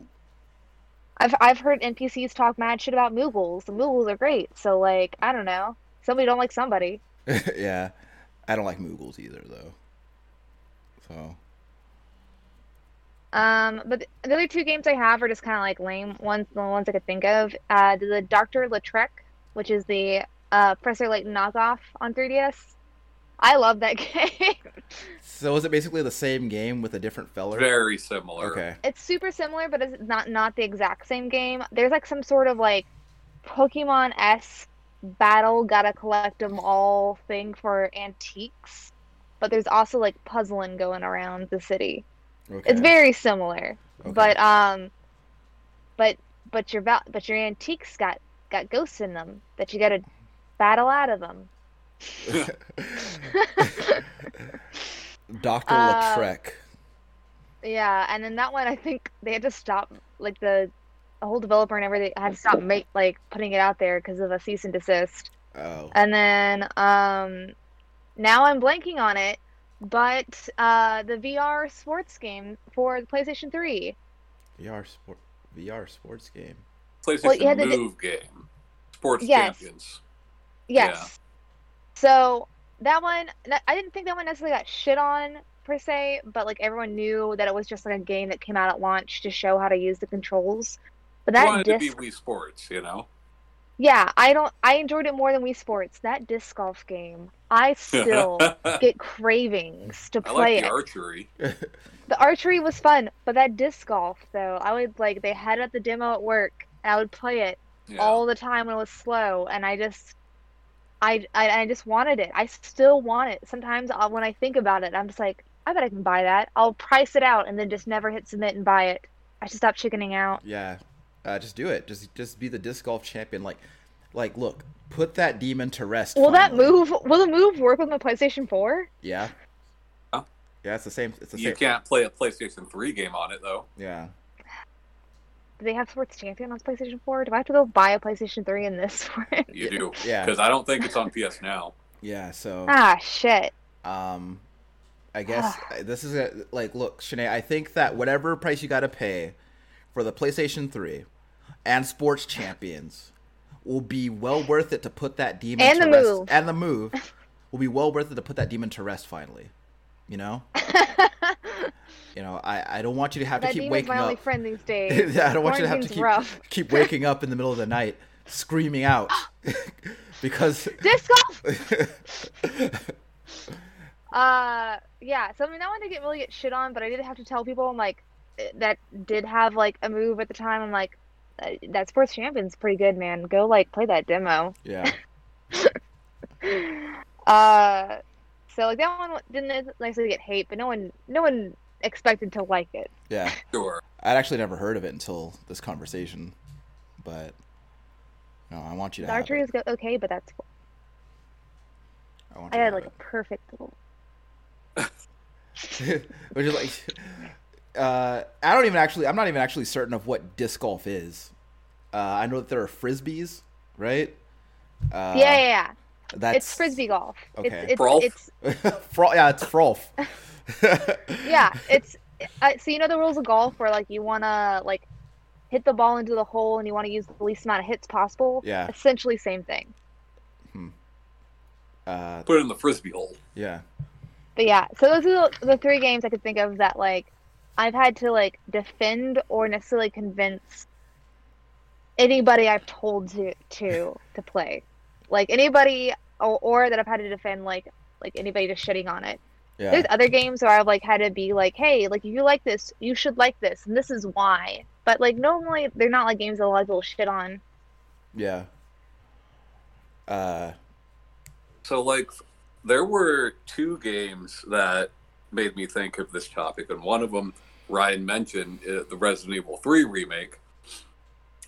Speaker 1: I've I've heard NPCs talk mad shit about Moogles. The Moogles are great. So like, I don't know. Somebody don't like somebody.
Speaker 3: yeah, I don't like Moogles either though. So
Speaker 1: Um, but the other two games I have are just kind of like lame ones, the ones I could think of. Uh, the Doctor Lautrec, which is the uh, Professor Layton knockoff on 3DS. I love that game.
Speaker 3: so is it basically the same game with a different feller?
Speaker 2: Very similar.
Speaker 3: Okay.
Speaker 1: it's super similar, but it's not not the exact same game. There's like some sort of like Pokemon s battle, gotta collect them all thing for antiques. But there's also like puzzling going around the city.
Speaker 3: Okay.
Speaker 1: It's very similar.
Speaker 3: Okay.
Speaker 1: But um, but but your val- but your antiques got got ghosts in them that you got to battle out of them.
Speaker 3: Doctor
Speaker 1: Uh,
Speaker 3: Lautrec.
Speaker 1: yeah, and then that one I think they had to stop like the, the whole developer and everything had to stop make like putting it out there because of a cease and desist.
Speaker 3: Oh.
Speaker 1: And then um, now I'm blanking on it, but uh, the VR sports game for the PlayStation 3.
Speaker 3: VR sport. VR sports game.
Speaker 2: PlayStation
Speaker 1: Well, you had to do-
Speaker 2: Move game. Sports
Speaker 1: Yes.
Speaker 2: Champions.
Speaker 1: Yes.
Speaker 2: Yeah.
Speaker 1: So that one, I didn't think that one necessarily got shit on per se, but like everyone knew that it was just like a game that came out at launch to show how to use the controls. But that
Speaker 2: wanted
Speaker 1: disc,
Speaker 2: to be Wii Sports, you know?
Speaker 1: yeah, I don't, I enjoyed it more than Wii Sports. That disc golf game, I still get cravings to
Speaker 2: I
Speaker 1: play
Speaker 2: like the
Speaker 1: it.
Speaker 2: archery.
Speaker 1: The archery was fun, but that disc golf though, I would like they had it at the demo at work, and I would play it
Speaker 2: Yeah.
Speaker 1: all the time when it was slow, and I just, I, I, I just wanted it. I still want it. Sometimes I'll, when I think about it, I'm just like, I bet I can buy that. I'll price it out and then just never hit submit and buy it. I should stop chickening out.
Speaker 3: Yeah. Uh, just do it. Just just be the disc golf champion. Like, like look, put that demon to rest.
Speaker 1: Will that move? Will the move work on the PlayStation 4?
Speaker 3: Yeah.
Speaker 2: Huh?
Speaker 3: Yeah, it's the same. It's the
Speaker 2: You
Speaker 3: same.
Speaker 2: can't play a PlayStation 3 game on it, though.
Speaker 3: Yeah.
Speaker 1: Do they have Sports Champion on PlayStation 4? Do I have to go buy a PlayStation 3 in this one?
Speaker 2: You do.
Speaker 3: Yeah.
Speaker 2: Because I don't think it's on PS Now.
Speaker 3: Yeah. So.
Speaker 1: ah, shit.
Speaker 3: Um, I guess this is a, like, look, Shanae, I think that whatever price you got to pay for the PlayStation 3 and Sports Champions will be well worth it to put that demon
Speaker 1: And
Speaker 3: to
Speaker 1: the
Speaker 3: rest.
Speaker 1: move.
Speaker 3: And the move will be well worth it to put that demon to rest finally. You know? You know, I, I don't want you to have
Speaker 1: that
Speaker 3: to keep waking
Speaker 1: my only
Speaker 3: up.
Speaker 1: friend these days.
Speaker 3: yeah, I don't want you to have to keep
Speaker 1: rough.
Speaker 3: keep waking up in the middle of the night screaming out because
Speaker 1: Disc golf! Uh, yeah. So I mean, that one didn't get really get shit on, but I did have to tell people I'm like eh, that did have like a move at the time. I'm like, that Sports Champion's pretty good, man. Go like play that demo.
Speaker 3: yeah.
Speaker 1: Uh, so like that one didn't necessarily get hate, but no one, no one expected to like it.
Speaker 3: Yeah.
Speaker 2: Sure.
Speaker 3: I'd actually never heard of it until this conversation, but no, I want you to
Speaker 1: The
Speaker 3: have
Speaker 1: archery
Speaker 3: it.
Speaker 1: is go- okay, but that's
Speaker 3: I want
Speaker 1: I had
Speaker 3: to
Speaker 1: like
Speaker 3: have
Speaker 1: a perfect little.
Speaker 3: it. Which is like, uh, I don't even actually. I'm not even actually certain of what disc golf is. Uh, I know that there are frisbees, right? Uh,
Speaker 1: yeah, yeah, yeah.
Speaker 3: That's
Speaker 1: It's frisbee golf.
Speaker 3: Okay.
Speaker 1: It's
Speaker 2: Frolf?
Speaker 1: it's, it's
Speaker 3: Fro- yeah, it's frolf.
Speaker 1: yeah, it's uh, so you know the rules of golf where like you want to like hit the ball into the hole and you want to use the least amount of hits possible.
Speaker 3: Yeah.
Speaker 1: Essentially same thing.
Speaker 3: Uh,
Speaker 2: Put it in the frisbee hole.
Speaker 3: yeah.
Speaker 1: But yeah, so those are the, the three games I could think of that like I've had to like defend or necessarily convince anybody I've told to to to play. Like anybody or, or that I've had to defend like like anybody just shitting on it.
Speaker 3: Yeah.
Speaker 1: There's other games where I've like had to be like, hey, like if you like this, you should like this, and this is why. But like normally they're not like games that a lot of people shit on.
Speaker 3: Yeah. Uh,
Speaker 2: So, like, there were two games that made me think of this topic, and one of them Ryan mentioned, uh, the Resident Evil 3 remake.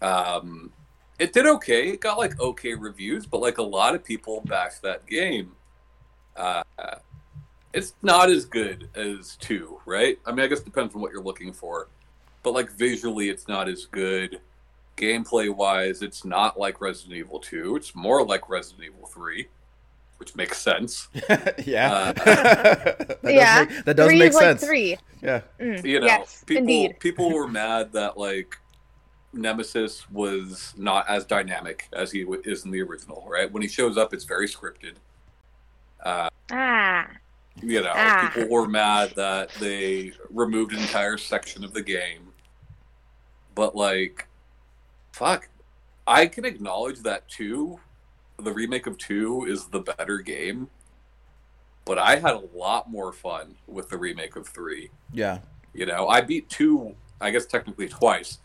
Speaker 2: Um, it did okay. It got like okay reviews, but like a lot of people bashed that game. Uh, it's not as good as 2, right? I mean, I guess it depends on what you're looking for. But like visually, it's not as good. Gameplay wise, it's not like Resident Evil 2. It's more like Resident Evil 3 which makes sense.
Speaker 3: yeah,
Speaker 2: Uh,
Speaker 3: that
Speaker 1: Yeah.
Speaker 3: does make, that does
Speaker 1: three
Speaker 3: make
Speaker 1: is like
Speaker 3: sense.
Speaker 1: three.
Speaker 3: Yeah,
Speaker 1: Mm,
Speaker 2: You know,
Speaker 1: yes,
Speaker 2: people
Speaker 1: indeed.
Speaker 2: people were mad that like Nemesis was not as dynamic as he w- is in the original. Right when he shows up, it's very scripted. Uh,
Speaker 1: Ah,
Speaker 2: you know,
Speaker 1: Ah.
Speaker 2: people were mad that they removed an entire section of the game. But like, fuck, I can acknowledge that too. The remake of two is the better game, but I had a lot more fun with the remake of three.
Speaker 3: yeah,
Speaker 2: You know, I beat two, I guess technically twice,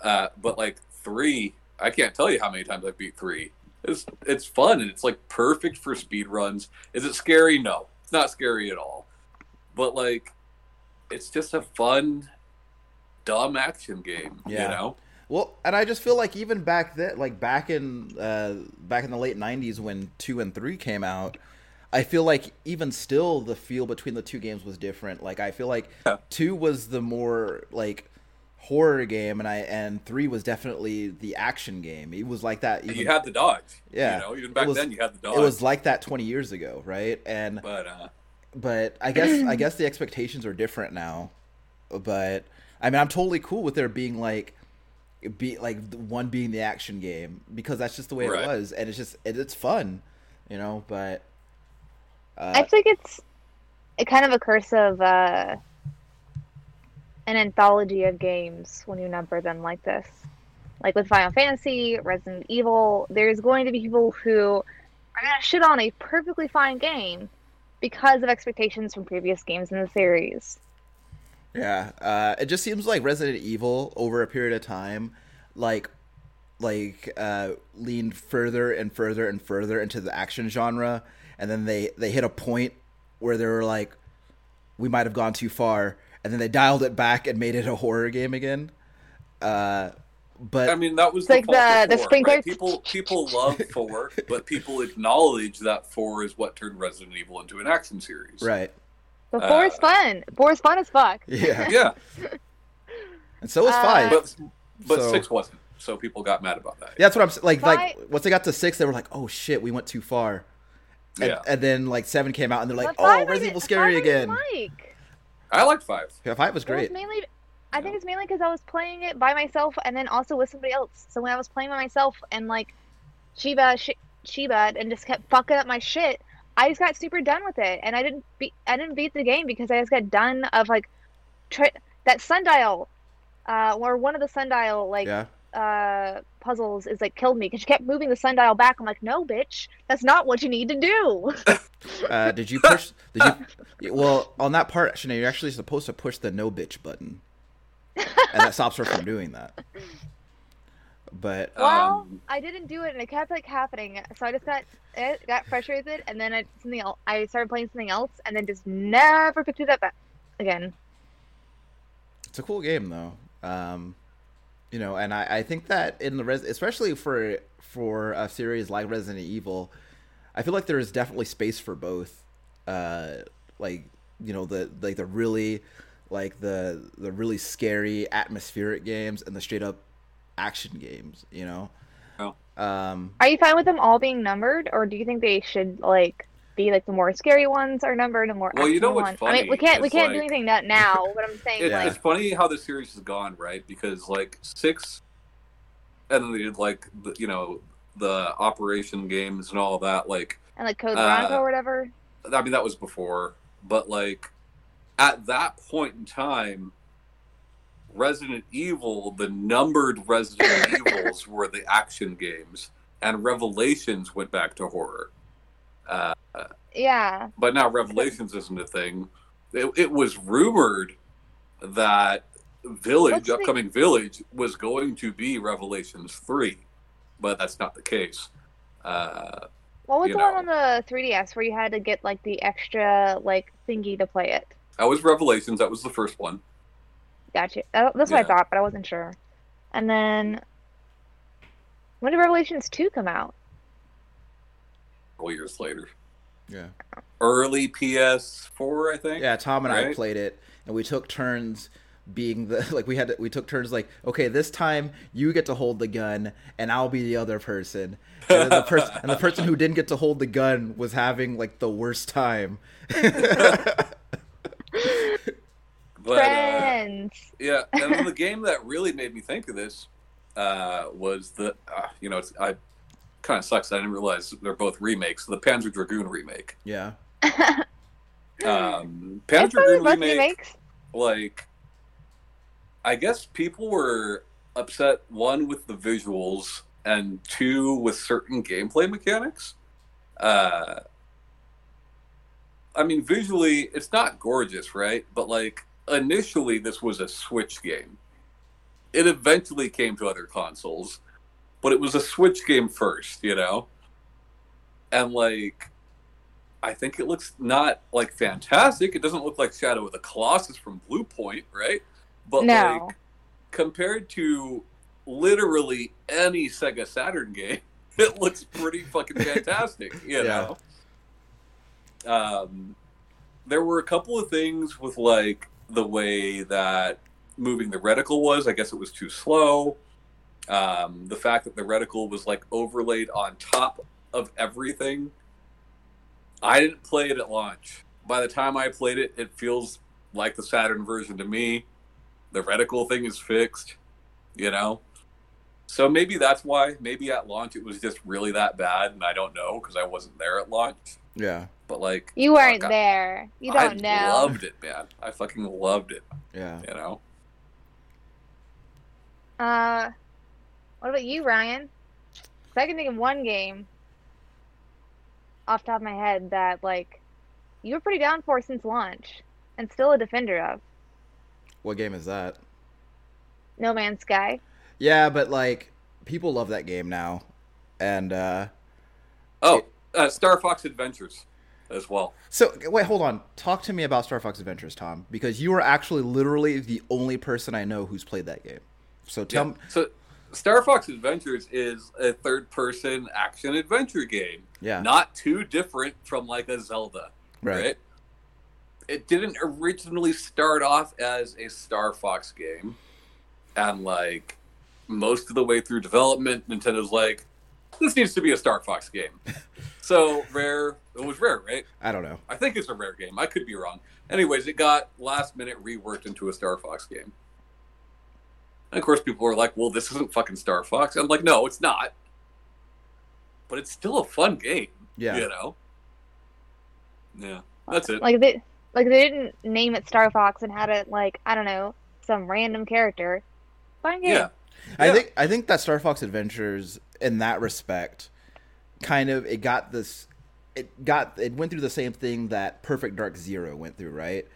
Speaker 2: uh, but like three, I can't tell you how many times I beat three. It's it's fun and it's like perfect for speed runs. Is it scary? No, it's not scary at all. But like, it's just a fun, dumb action game.
Speaker 3: Yeah.
Speaker 2: You know,
Speaker 3: Well, and I just feel like even back then, like back in uh, back in the late '90s when two and three came out, I feel like even still the feel between the two games was different. Like I feel like
Speaker 2: Yeah.
Speaker 3: two was the more like horror game, and I and three was definitely the action game. It was like that. Even,
Speaker 2: you had the dodge.
Speaker 3: Yeah.
Speaker 2: You know, even back
Speaker 3: was-
Speaker 2: then you had the dodge.
Speaker 3: it was like that 20 years ago, right? And
Speaker 2: but uh,
Speaker 3: but I guess I guess the expectations are different now. But I mean, I'm totally cool with there being like be like one being the action game because that's just the way
Speaker 2: Right.
Speaker 3: it was, and it's just it, it's fun, you know. But uh,
Speaker 1: I think it's a kind of a curse of uh, an anthology of games when you number them like this. Like with Final Fantasy, Resident Evil, there's going to be people who are going to shit on a perfectly fine game because of expectations from previous games in the series.
Speaker 3: Yeah, uh, it just seems like Resident Evil over a period of time, like, like uh, leaned further and further and further into the action genre, and then they they hit a point where they were like, we might have gone too far, and then they dialed it back and made it a horror game again. Uh, but
Speaker 2: I mean, that was
Speaker 1: It's like
Speaker 2: the, fault
Speaker 1: the-
Speaker 2: of
Speaker 1: the sprinkler-
Speaker 2: right? People people love four, but people acknowledge that four is what turned Resident Evil into an action series.
Speaker 3: right,
Speaker 1: But four is
Speaker 2: Uh,
Speaker 1: fun. Four is fun as fuck.
Speaker 3: yeah,
Speaker 2: Yeah,
Speaker 3: and so was
Speaker 1: Uh,
Speaker 3: five.
Speaker 2: but but
Speaker 3: So-
Speaker 2: six wasn't. So people got mad about that.
Speaker 3: Yeah, that's what I'm s- like. Like once they got to six, they were like, "Oh shit, we went too far." And,
Speaker 2: Yeah.
Speaker 3: and then like seven came out, and they're like, "Oh,
Speaker 1: five I
Speaker 3: Resident Evil scary
Speaker 1: five I
Speaker 3: again."
Speaker 1: Like.
Speaker 2: I liked five.
Speaker 3: Yeah, five was
Speaker 1: It was
Speaker 3: great.
Speaker 1: mainly, I think it's mainly because I was playing it by myself and then also with somebody else. So when I was playing by myself and like Sheva, sh- Sheva, and just kept fucking up my shit, I just got super done with it, and I didn't beat, I didn't beat the game because I just got done of like, that sundial, uh, or one of the sundial like
Speaker 3: yeah.
Speaker 1: uh puzzles is like killed me because she kept moving the sundial back. I'm like, no, bitch, that's not what you need to do.
Speaker 3: Uh, did you push? Did you? Well, on that part, Sinead, you're actually supposed to push the no bitch button, and that stops her from doing that. But
Speaker 1: Well,
Speaker 2: Um,
Speaker 1: I didn't do it, and it kept like happening. So I just got it, got frustrated, and then I something else. I started playing something else, and then just never picked it up again.
Speaker 3: it's a cool game, though. Um, you know, and I, I think that in the res, especially for for a series like Resident Evil, I feel like there is definitely space for both. Uh, like you know the like the really like the the really scary atmospheric games and the straight up action games. You know.
Speaker 2: Oh.
Speaker 3: Um,
Speaker 1: Are you fine with them all being numbered, or do you think they should like be like the more scary ones are numbered and more?
Speaker 2: Well, you know
Speaker 1: action
Speaker 2: what's
Speaker 1: ones? I mean, we can't we can't do anything that now, but I'm saying
Speaker 2: It,
Speaker 1: like
Speaker 2: It's funny how the series has gone, right? Because like six, and then they did like the, you know the Operation games and all that. Like,
Speaker 1: and like Code
Speaker 2: uh,
Speaker 1: or whatever.
Speaker 2: I mean, that was before, but like at that point in time, Resident Evil, the numbered Resident Evils were the action games, and Revelations went back to horror. Uh,
Speaker 1: Yeah,
Speaker 2: but now Revelations isn't a thing. It, it was rumored that Village,
Speaker 1: What's the-
Speaker 2: upcoming Village, was going to be Revelations three, but that's not the case. Uh,
Speaker 1: what was the one on the 3DS where you had to get like the extra like thingy to play it?
Speaker 2: that was Revelations. That was the first one.
Speaker 1: Gotcha. Oh, that's what I thought, but I wasn't sure. And then, when did Revelations 2 come out?
Speaker 2: Couple years later,
Speaker 3: Yeah.
Speaker 2: early PS4, I think.
Speaker 3: Yeah, Tom and I played it, and we took turns being the like we had we took turns like okay this time you get to hold the gun and I'll be the other person and the person and the person who didn't get to hold the gun was having like the worst time
Speaker 2: But, uh,
Speaker 1: Friends.
Speaker 2: Yeah, and then the game that really made me think of this uh, was the, uh, you know, it's, I kind of sucks. I didn't realize they're both remakes. The Panzer Dragoon remake.
Speaker 3: yeah
Speaker 2: Um, Panzer
Speaker 1: probably
Speaker 2: Dragoon remake,
Speaker 1: remakes.
Speaker 2: like, I guess people were upset one with the visuals and two with certain gameplay mechanics. Uh, I mean, visually, it's not gorgeous, right? But like initially, this was a Switch game. It eventually came to other consoles, but it was a Switch game first, you know. And like, I think it looks not like fantastic. It doesn't look like Shadow of the Colossus from Bluepoint, right? But
Speaker 1: No.
Speaker 2: like, compared to literally any Sega Saturn game, it looks pretty fucking fantastic, you
Speaker 3: Yeah.
Speaker 2: know. Um, there were a couple of things with like the way that moving the reticle was. I guess it was too slow. Um, the fact that the reticle was like overlaid on top of everything. I didn't play it at launch. By the time I played it, it feels like the Saturn version to me. The reticle thing is fixed, you know? So maybe that's why. Maybe at launch it was just really that bad, and I don't know because I wasn't there at launch.
Speaker 3: yeah
Speaker 2: But like,
Speaker 1: You weren't
Speaker 2: fuck,
Speaker 1: there. You don't know.
Speaker 2: I loved it, man. I fucking loved it,
Speaker 3: yeah
Speaker 2: you know?
Speaker 1: Uh, what about you, Ryan? 'Cause I can think of one game off the top of my head that like you were pretty down for since launch, and still a defender of
Speaker 3: what game is that
Speaker 1: No Man's Sky.
Speaker 3: yeah but like people love that game now and uh
Speaker 2: Oh, uh, Star Fox Adventures as well.
Speaker 3: So wait, hold on. Talk to me about Star Fox Adventures, Tom, because you are actually literally the only person I know who's played that game. So tell
Speaker 2: Yeah.
Speaker 3: me,
Speaker 2: So, Star Fox Adventures is a third-person action adventure game.
Speaker 3: yeah,
Speaker 2: Not too different from like a Zelda,
Speaker 3: right.
Speaker 2: right? It didn't originally start off as a Star Fox game, and like most of the way through development, Nintendo's like, "This needs to be a Star Fox game." so Rare, it was Rare, right?
Speaker 3: I don't know.
Speaker 2: I think it's a rare game. I could be wrong. Anyways, it got last minute reworked into a Star Fox game. And of course, people were like, well, this isn't fucking Star Fox. I'm like, no, it's not. But it's still a fun game.
Speaker 3: Yeah,
Speaker 2: You know? Yeah. That's it.
Speaker 1: Like they like they didn't name it Star Fox and had it like I don't know some random character. Fine game.
Speaker 2: Yeah.
Speaker 3: I think I think that Star Fox Adventures, in that respect, kind of it got this, it got it went through the same thing that Perfect Dark Zero went through, right?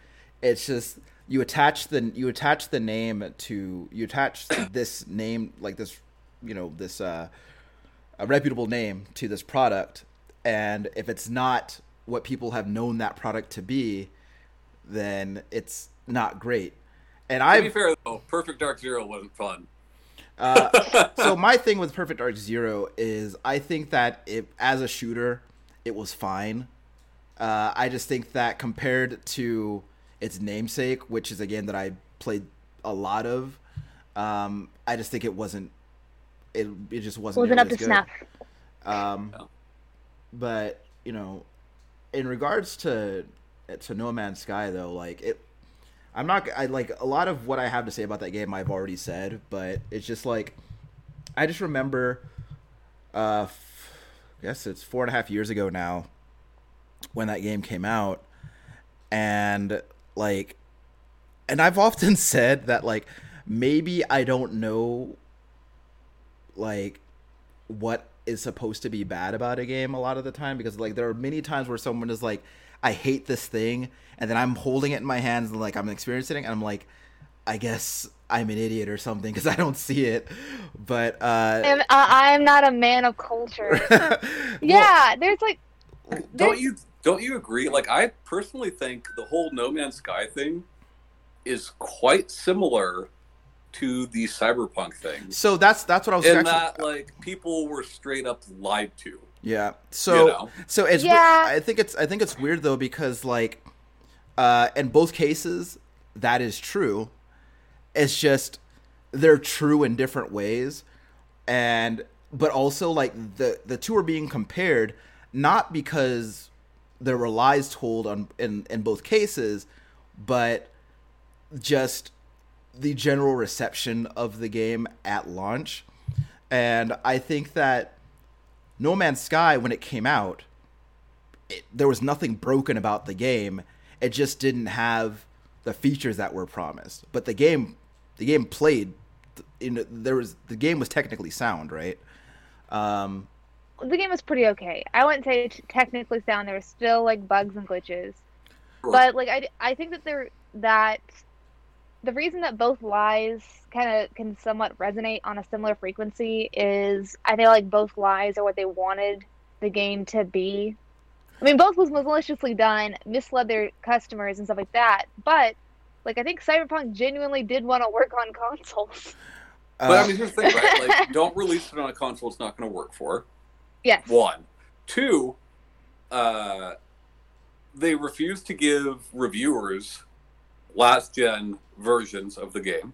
Speaker 3: It's just you attach the you attach the name to you attach this name like this, you know, this uh, a reputable name to this product, and if it's not what people have known that product to be, then it's not great. And
Speaker 2: To
Speaker 3: I
Speaker 2: be fair, though, Perfect Dark Zero wasn't fun.
Speaker 3: Uh, so my thing with Perfect Dark Zero is I think that it as a shooter, it was fine. Uh, I just think that compared to its namesake, which is a game that I played a lot of, um, I just think it wasn't. It it just wasn't.
Speaker 1: Wasn't up to
Speaker 3: as
Speaker 1: snuff.
Speaker 3: Um,
Speaker 2: No.
Speaker 3: but you know, in regards to to No Man's Sky, though, like it, I'm not. I like a lot of what I have to say about that game. I've already said, but it's just like I just remember. Uh, f- I guess it's four and a half years ago now when that game came out, and like, and I've often said that like maybe I don't know like what is supposed to be bad about a game a lot of the time because like there are many times where someone is like I hate this thing and then I'm holding it in my hands and like I'm experiencing it and I'm like I guess I'm an idiot or something because I don't see it but uh
Speaker 1: And I, I'm not a man of culture.
Speaker 3: well,
Speaker 1: yeah, there's like
Speaker 2: don't you don't you agree? Like I personally think the whole No Man's Sky thing is quite similar to the cyberpunk thing.
Speaker 3: So that's that's what I was
Speaker 2: In
Speaker 3: actually,
Speaker 2: that, like, people were straight up lied to.
Speaker 3: Yeah. So
Speaker 2: You know?
Speaker 3: so it's
Speaker 1: Yeah.
Speaker 3: I think it's I think it's weird though because like uh in both cases that is true. It's just they're true in different ways and but also like the the two are being compared not because there were lies told on in in both cases but just the general reception of the game at launch and I think that no Man's Sky, when it came out, it, there was nothing broken about the game. It just didn't have the features that were promised. But the game, the game played. In there was the game was technically sound, right? Um,
Speaker 1: The game was pretty okay. I wouldn't say technically sound. There were still like bugs and glitches, but like I, I think that there that the reason that both lies kind of can somewhat resonate on a similar frequency is I feel like both lies are what they wanted the game to be. I mean, both was maliciously done, misled their customers and stuff like that. But like, I think Cyberpunk genuinely did want to work on consoles.
Speaker 2: But
Speaker 3: uh,
Speaker 2: I mean, here's the thing, right? Like, don't release it on a console it's not going to work for.
Speaker 1: Yes.
Speaker 2: One. Two, uh, they refuse to give reviewers last gen versions of the game.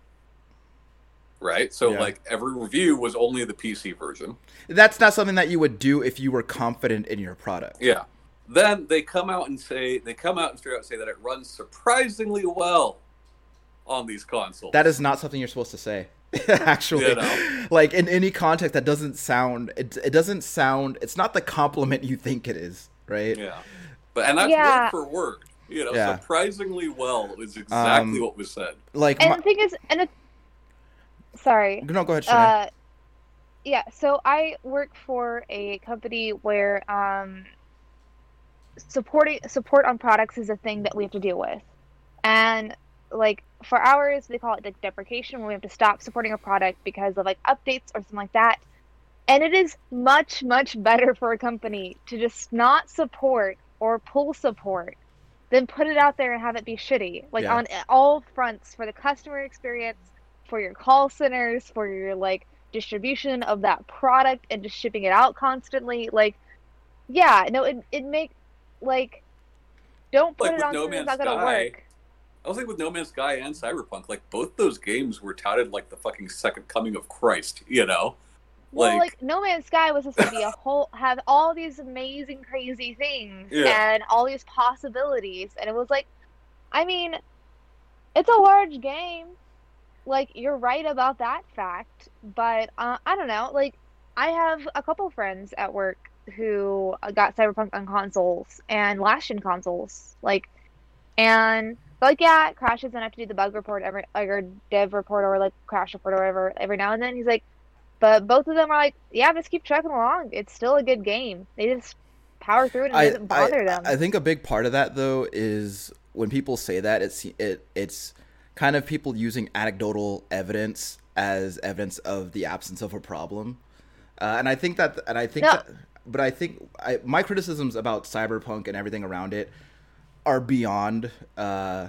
Speaker 2: Right? So,
Speaker 3: Yeah.
Speaker 2: like, every review was only the PC version.
Speaker 3: that's not something that you would do if you were confident in your product.
Speaker 2: Yeah. Then they come out and say, they come out and straight out say that it runs surprisingly well on these consoles.
Speaker 3: That is not something you're supposed to say. Actually,
Speaker 2: You know?
Speaker 3: like in any context, that doesn't sound. It it doesn't sound. It's not the compliment you think it is, right?
Speaker 2: Yeah. But, and that's
Speaker 1: Yeah.
Speaker 2: word for word. You know,
Speaker 3: Yeah.
Speaker 2: surprisingly well is exactly
Speaker 3: Um,
Speaker 2: what was said.
Speaker 3: Like,
Speaker 1: And
Speaker 3: my,
Speaker 1: the thing is, and it, sorry,
Speaker 3: no, go ahead,
Speaker 1: Uh, yeah, so I work for a company where um, supporting support on products is a thing that we have to deal with, and like for ours, they call it like deprecation, when we have to stop supporting a product because of like updates or something like that. And it is much much better for a company to just not support or pull support than put it out there and have it be shitty, like
Speaker 3: Yeah.
Speaker 1: on all fronts for the customer experience, for your call centers, for your like distribution of that product and just shipping it out constantly. Like, yeah, no, it it make like don't put
Speaker 2: Like
Speaker 1: it on
Speaker 2: No
Speaker 1: something that's
Speaker 2: Man's
Speaker 1: not gonna
Speaker 2: Sky,
Speaker 1: work.
Speaker 2: I was thinking with No Man's Sky and Cyberpunk, like both those games were touted like the fucking second coming of Christ, you know?
Speaker 1: Well,
Speaker 2: like-
Speaker 1: like No Man's Sky was supposed to be a whole have all these amazing, crazy things
Speaker 2: Yeah.
Speaker 1: and all these possibilities, and it was like, I mean, it's a large game. Like you're right about that fact, but uh, I don't know. Like I have a couple friends at work who got Cyberpunk on consoles and last gen consoles, like, and like yeah, it crashes, and I have to do the bug report every like, or dev report or like crash report or whatever every now and then. He's like. But both of them are like, yeah, just keep trucking along. It's still a good game. They just power through it and it
Speaker 3: I,
Speaker 1: doesn't bother
Speaker 3: I,
Speaker 1: them.
Speaker 3: I think a big part of that though is when people say that it's it it's kind of people using anecdotal evidence as evidence of the absence of a problem, uh, and I think that and I think
Speaker 1: No.
Speaker 3: that, but I think I, my criticisms about cyberpunk and everything around it are beyond uh,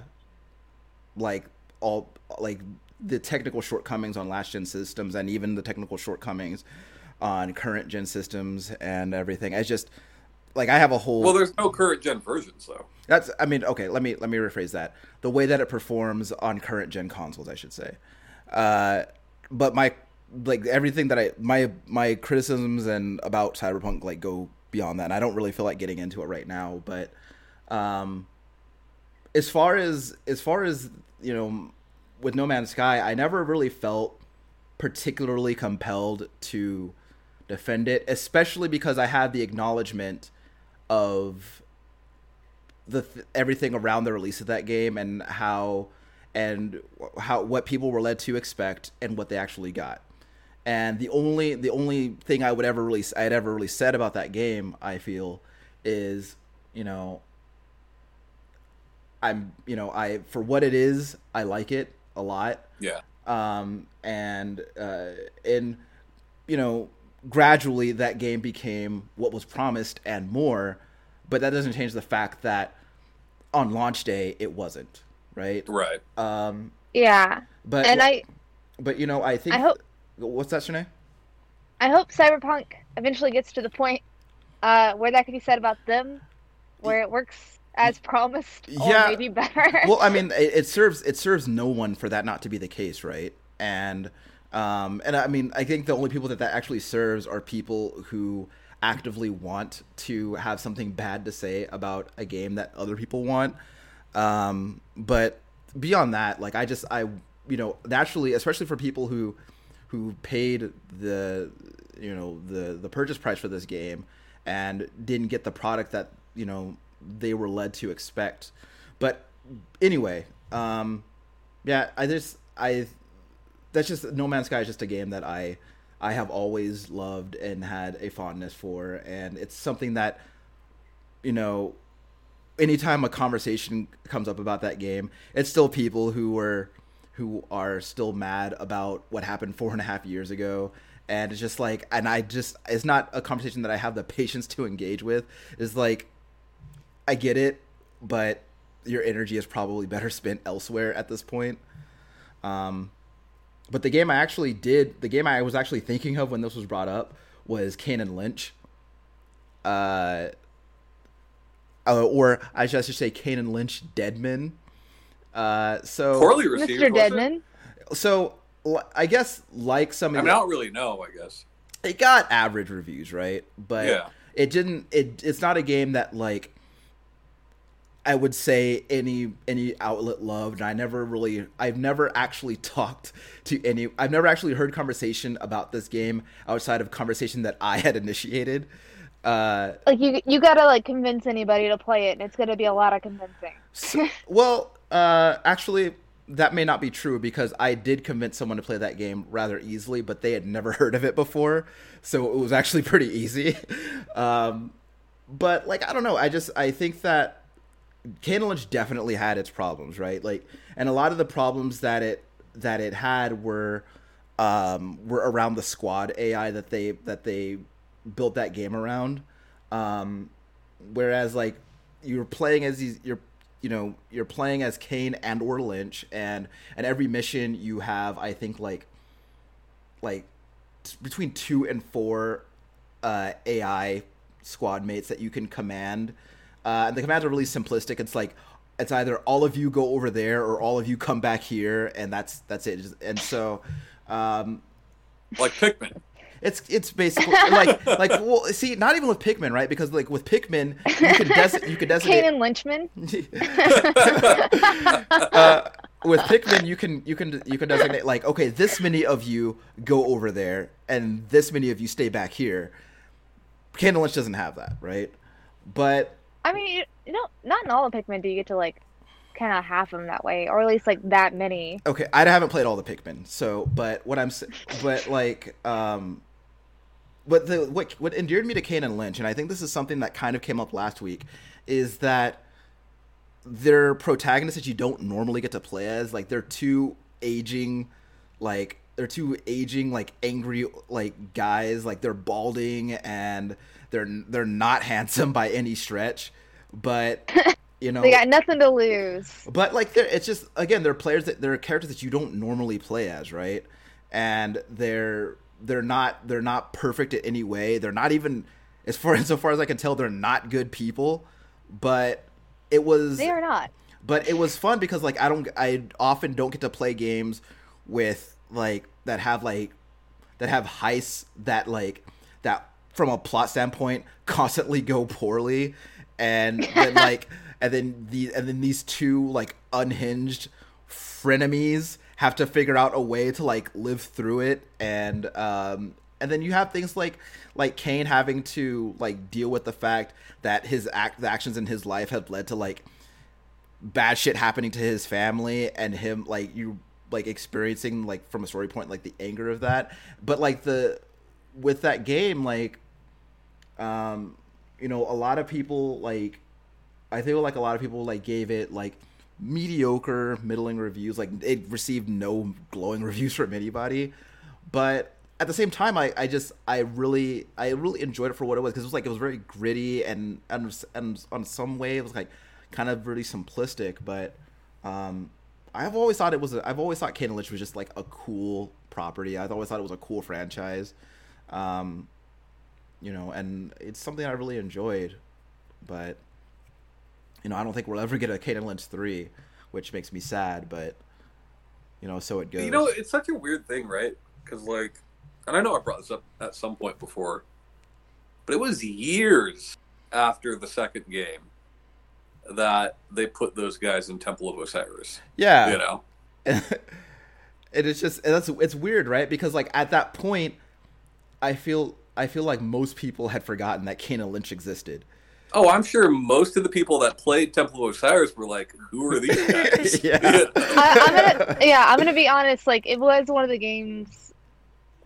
Speaker 3: like all like the technical shortcomings on last gen systems and even the technical shortcomings on current gen systems and everything. It's just like I have a whole
Speaker 2: Well, there's no current gen versions though.
Speaker 3: that's I mean, okay, let me let me rephrase that. The way that it performs on current gen consoles, I should say. Uh but my like everything that I my my criticisms and about Cyberpunk like go beyond that. And I don't really feel like getting into it right now, but um as far as as far as, you know, with No Man's Sky, I never really felt particularly compelled to defend it, especially because I had the acknowledgement of the th- everything around the release of that game and how and how what people were led to expect and what they actually got. And the only the only thing I would ever really I had ever really said about that game, I feel, is you know I'm you know I for what it is, I like it a lot
Speaker 2: Yeah.
Speaker 3: um, and uh, and you know gradually that game became what was promised and more but that doesn't change the fact that on launch day it wasn't right?
Speaker 2: Right.
Speaker 3: Um,
Speaker 1: Yeah,
Speaker 3: but
Speaker 1: and I
Speaker 3: but you know, I think
Speaker 1: I hope
Speaker 3: what's that, Shanae?
Speaker 1: I hope Cyberpunk eventually gets to the point uh, where that can be said about them, where it works as promised,
Speaker 3: Yeah.
Speaker 1: maybe better.
Speaker 3: well, I mean, it, it serves it serves no one for that not to be the case, right? And um, and I mean, I think the only people that that actually serves are people who actively want to have something bad to say about a game that other people want. Um, but beyond that, like I just I you know naturally, especially for people who who paid the you know the the purchase price for this game and didn't get the product that you know they were led to expect. But anyway, um, yeah, I just I that's just No Man's Sky is just a game that I I have always loved and had a fondness for, and it's something that you know anytime a conversation comes up about that game, it's still people who were who are still mad about what happened four and a half years ago. And it's just like, and I just, it's not a conversation that I have the patience to engage with. It's like, I get it, but your energy is probably better spent elsewhere at this point. Um, but the game I actually did, the game I was actually thinking of when this was brought up was Kane and Lynch. Uh, uh, or I should, I should say Kane and Lynch Dead Men. Uh, so
Speaker 2: Poorly received.
Speaker 1: Mr.
Speaker 2: was it?
Speaker 1: Dead
Speaker 3: Men. so I guess like some
Speaker 2: I
Speaker 3: of
Speaker 2: mean, I don't really know. I guess.
Speaker 3: it got average reviews, right? But
Speaker 2: Yeah.
Speaker 3: it didn't. It it's not a game that like I would say any any outlet loved. I never really. I've never actually talked to any. I've never actually heard conversation about this game outside of conversation that I had initiated. Uh,
Speaker 1: Like you, you gotta like convince anybody to play it, and it's gonna be a lot of convincing.
Speaker 3: So, well, uh, actually, that may not be true because I did convince someone to play that game rather easily, but they had never heard of it before, so it was actually pretty easy. Um, but like, I don't know. I just I think that Kane Lynch definitely had its problems, right? Like, and a lot of the problems that it that it had were um, were around the squad AI that they that they built that game around. Um, whereas like you're playing as these you're you know you're playing as Kane and or Lynch and and every mission you have I think like like t- between 2 and 4 uh AI squad mates that you can command uh and the commands are really simplistic it's like it's either all of you go over there or all of you come back here and that's that's it and so um
Speaker 2: Like Pikmin.
Speaker 3: it's it's basically like like well see not even with Pikmin right because like with Pikmin you can des- you can designate
Speaker 1: Kane and Lynchman.
Speaker 3: uh, with Pikmin, you can you can you can designate like okay, this many of you go over there, and this many of you stay back here. Candle Lynch doesn't have that, right? But
Speaker 1: I mean, you, know, not in all of Pikmin do you get to like kind of half them that way, or at least like that many.
Speaker 3: okay, I haven't played all the Pikmin, so but what I'm but like um, but the what what endeared me to Kane and Lynch, and I think this is something that kind of came up last week, is that they're protagonists that you don't normally get to play as. Like they're two aging, like they're two aging, like angry, like guys. Like they're balding and they're they're not handsome by any stretch, but you know
Speaker 1: They got nothing to lose.
Speaker 3: but like they're it's just again they're players that they're characters that you don't normally play as right and they're they're not they're not perfect in any way they're not even as far as so far as i can tell they're not good people but it was
Speaker 1: They are not.
Speaker 3: but it was fun because like i don't i often don't get to play games with like that have like that have heists that like that from a plot standpoint constantly go poorly. And then like and then the and then these two like unhinged frenemies have to figure out a way to like live through it. And um and then you have things like like Kane having to like deal with the fact that his act the actions in his life have led to like bad shit happening to his family and him like you like experiencing like from a story point like the anger of that. But like the with that game like um you know a lot of people like i feel like a lot of people like gave it like mediocre middling reviews like it received no glowing reviews from anybody but at the same time i i just i really i really enjoyed it for what it was because it was like it was very gritty and and and on some way it was like kind of really simplistic but Um, I've always thought it was. I've always thought Kane Lynch was just like a cool property. I've always thought it was a cool franchise. Um, you know, and it's something I really enjoyed. But you know, I don't think we'll ever get a and Lynch three, which makes me sad. But you know, so it goes.
Speaker 2: You know, it's such a weird thing, right? Because like, and I know I brought this up at some point before, but it was years after the second game that they put those guys in Temple of Osiris.
Speaker 3: yeah,
Speaker 2: You know,
Speaker 3: and it's just that's it's weird, right? Because like at that point, I feel I feel like most people had forgotten that Kane and Lynch existed.
Speaker 2: oh, I'm sure most of the people that played Temple of Osiris were like, "Who are these guys?"
Speaker 3: Yeah.
Speaker 1: I, I'm gonna, yeah, I'm gonna be honest. Like, it was one of the games,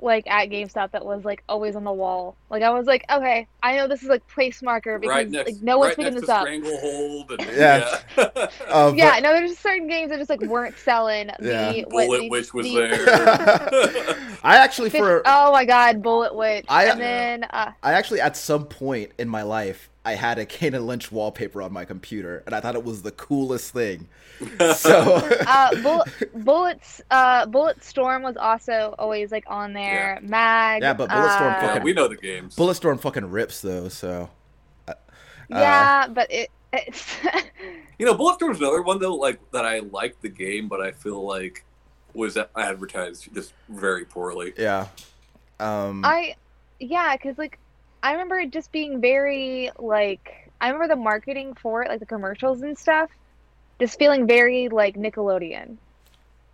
Speaker 1: like at GameStop, that was like always on the wall. Like, I was like, okay, I know this is like place marker because
Speaker 2: right next,
Speaker 1: like no one's
Speaker 2: right
Speaker 1: picking
Speaker 2: next
Speaker 1: this
Speaker 2: to
Speaker 1: up.
Speaker 2: Stranglehold and
Speaker 3: Yeah.
Speaker 2: yeah,
Speaker 3: Uh, but-
Speaker 1: Yeah, no, there's just certain games that just like weren't selling.
Speaker 3: Yeah.
Speaker 1: The, what,
Speaker 2: Bullet
Speaker 1: the-
Speaker 2: Witch was
Speaker 1: the-
Speaker 2: there.
Speaker 3: I actually
Speaker 1: Fif-
Speaker 3: for
Speaker 1: oh my god, Bullet Witch.
Speaker 3: I-
Speaker 1: and then uh,
Speaker 3: I actually at some point in my life I had a Kane and Lynch wallpaper on my computer, and I thought it was the coolest thing. So
Speaker 1: uh, Bullet, Bullets, uh, Bulletstorm was also always like on there. Mag.
Speaker 3: Yeah, but Bulletstorm
Speaker 1: uh,
Speaker 2: yeah,
Speaker 3: fucking-
Speaker 2: we know the games.
Speaker 3: Bulletstorm fucking rips though. So uh,
Speaker 1: Yeah, but it. It's
Speaker 2: You know, Bulletstorm's another one though, like that I liked the game, but I feel like was advertised just very poorly.
Speaker 3: yeah, um,
Speaker 1: I, yeah, because like I remember it just being very like I remember the marketing for it, like the commercials and stuff, just feeling very like Nickelodeon.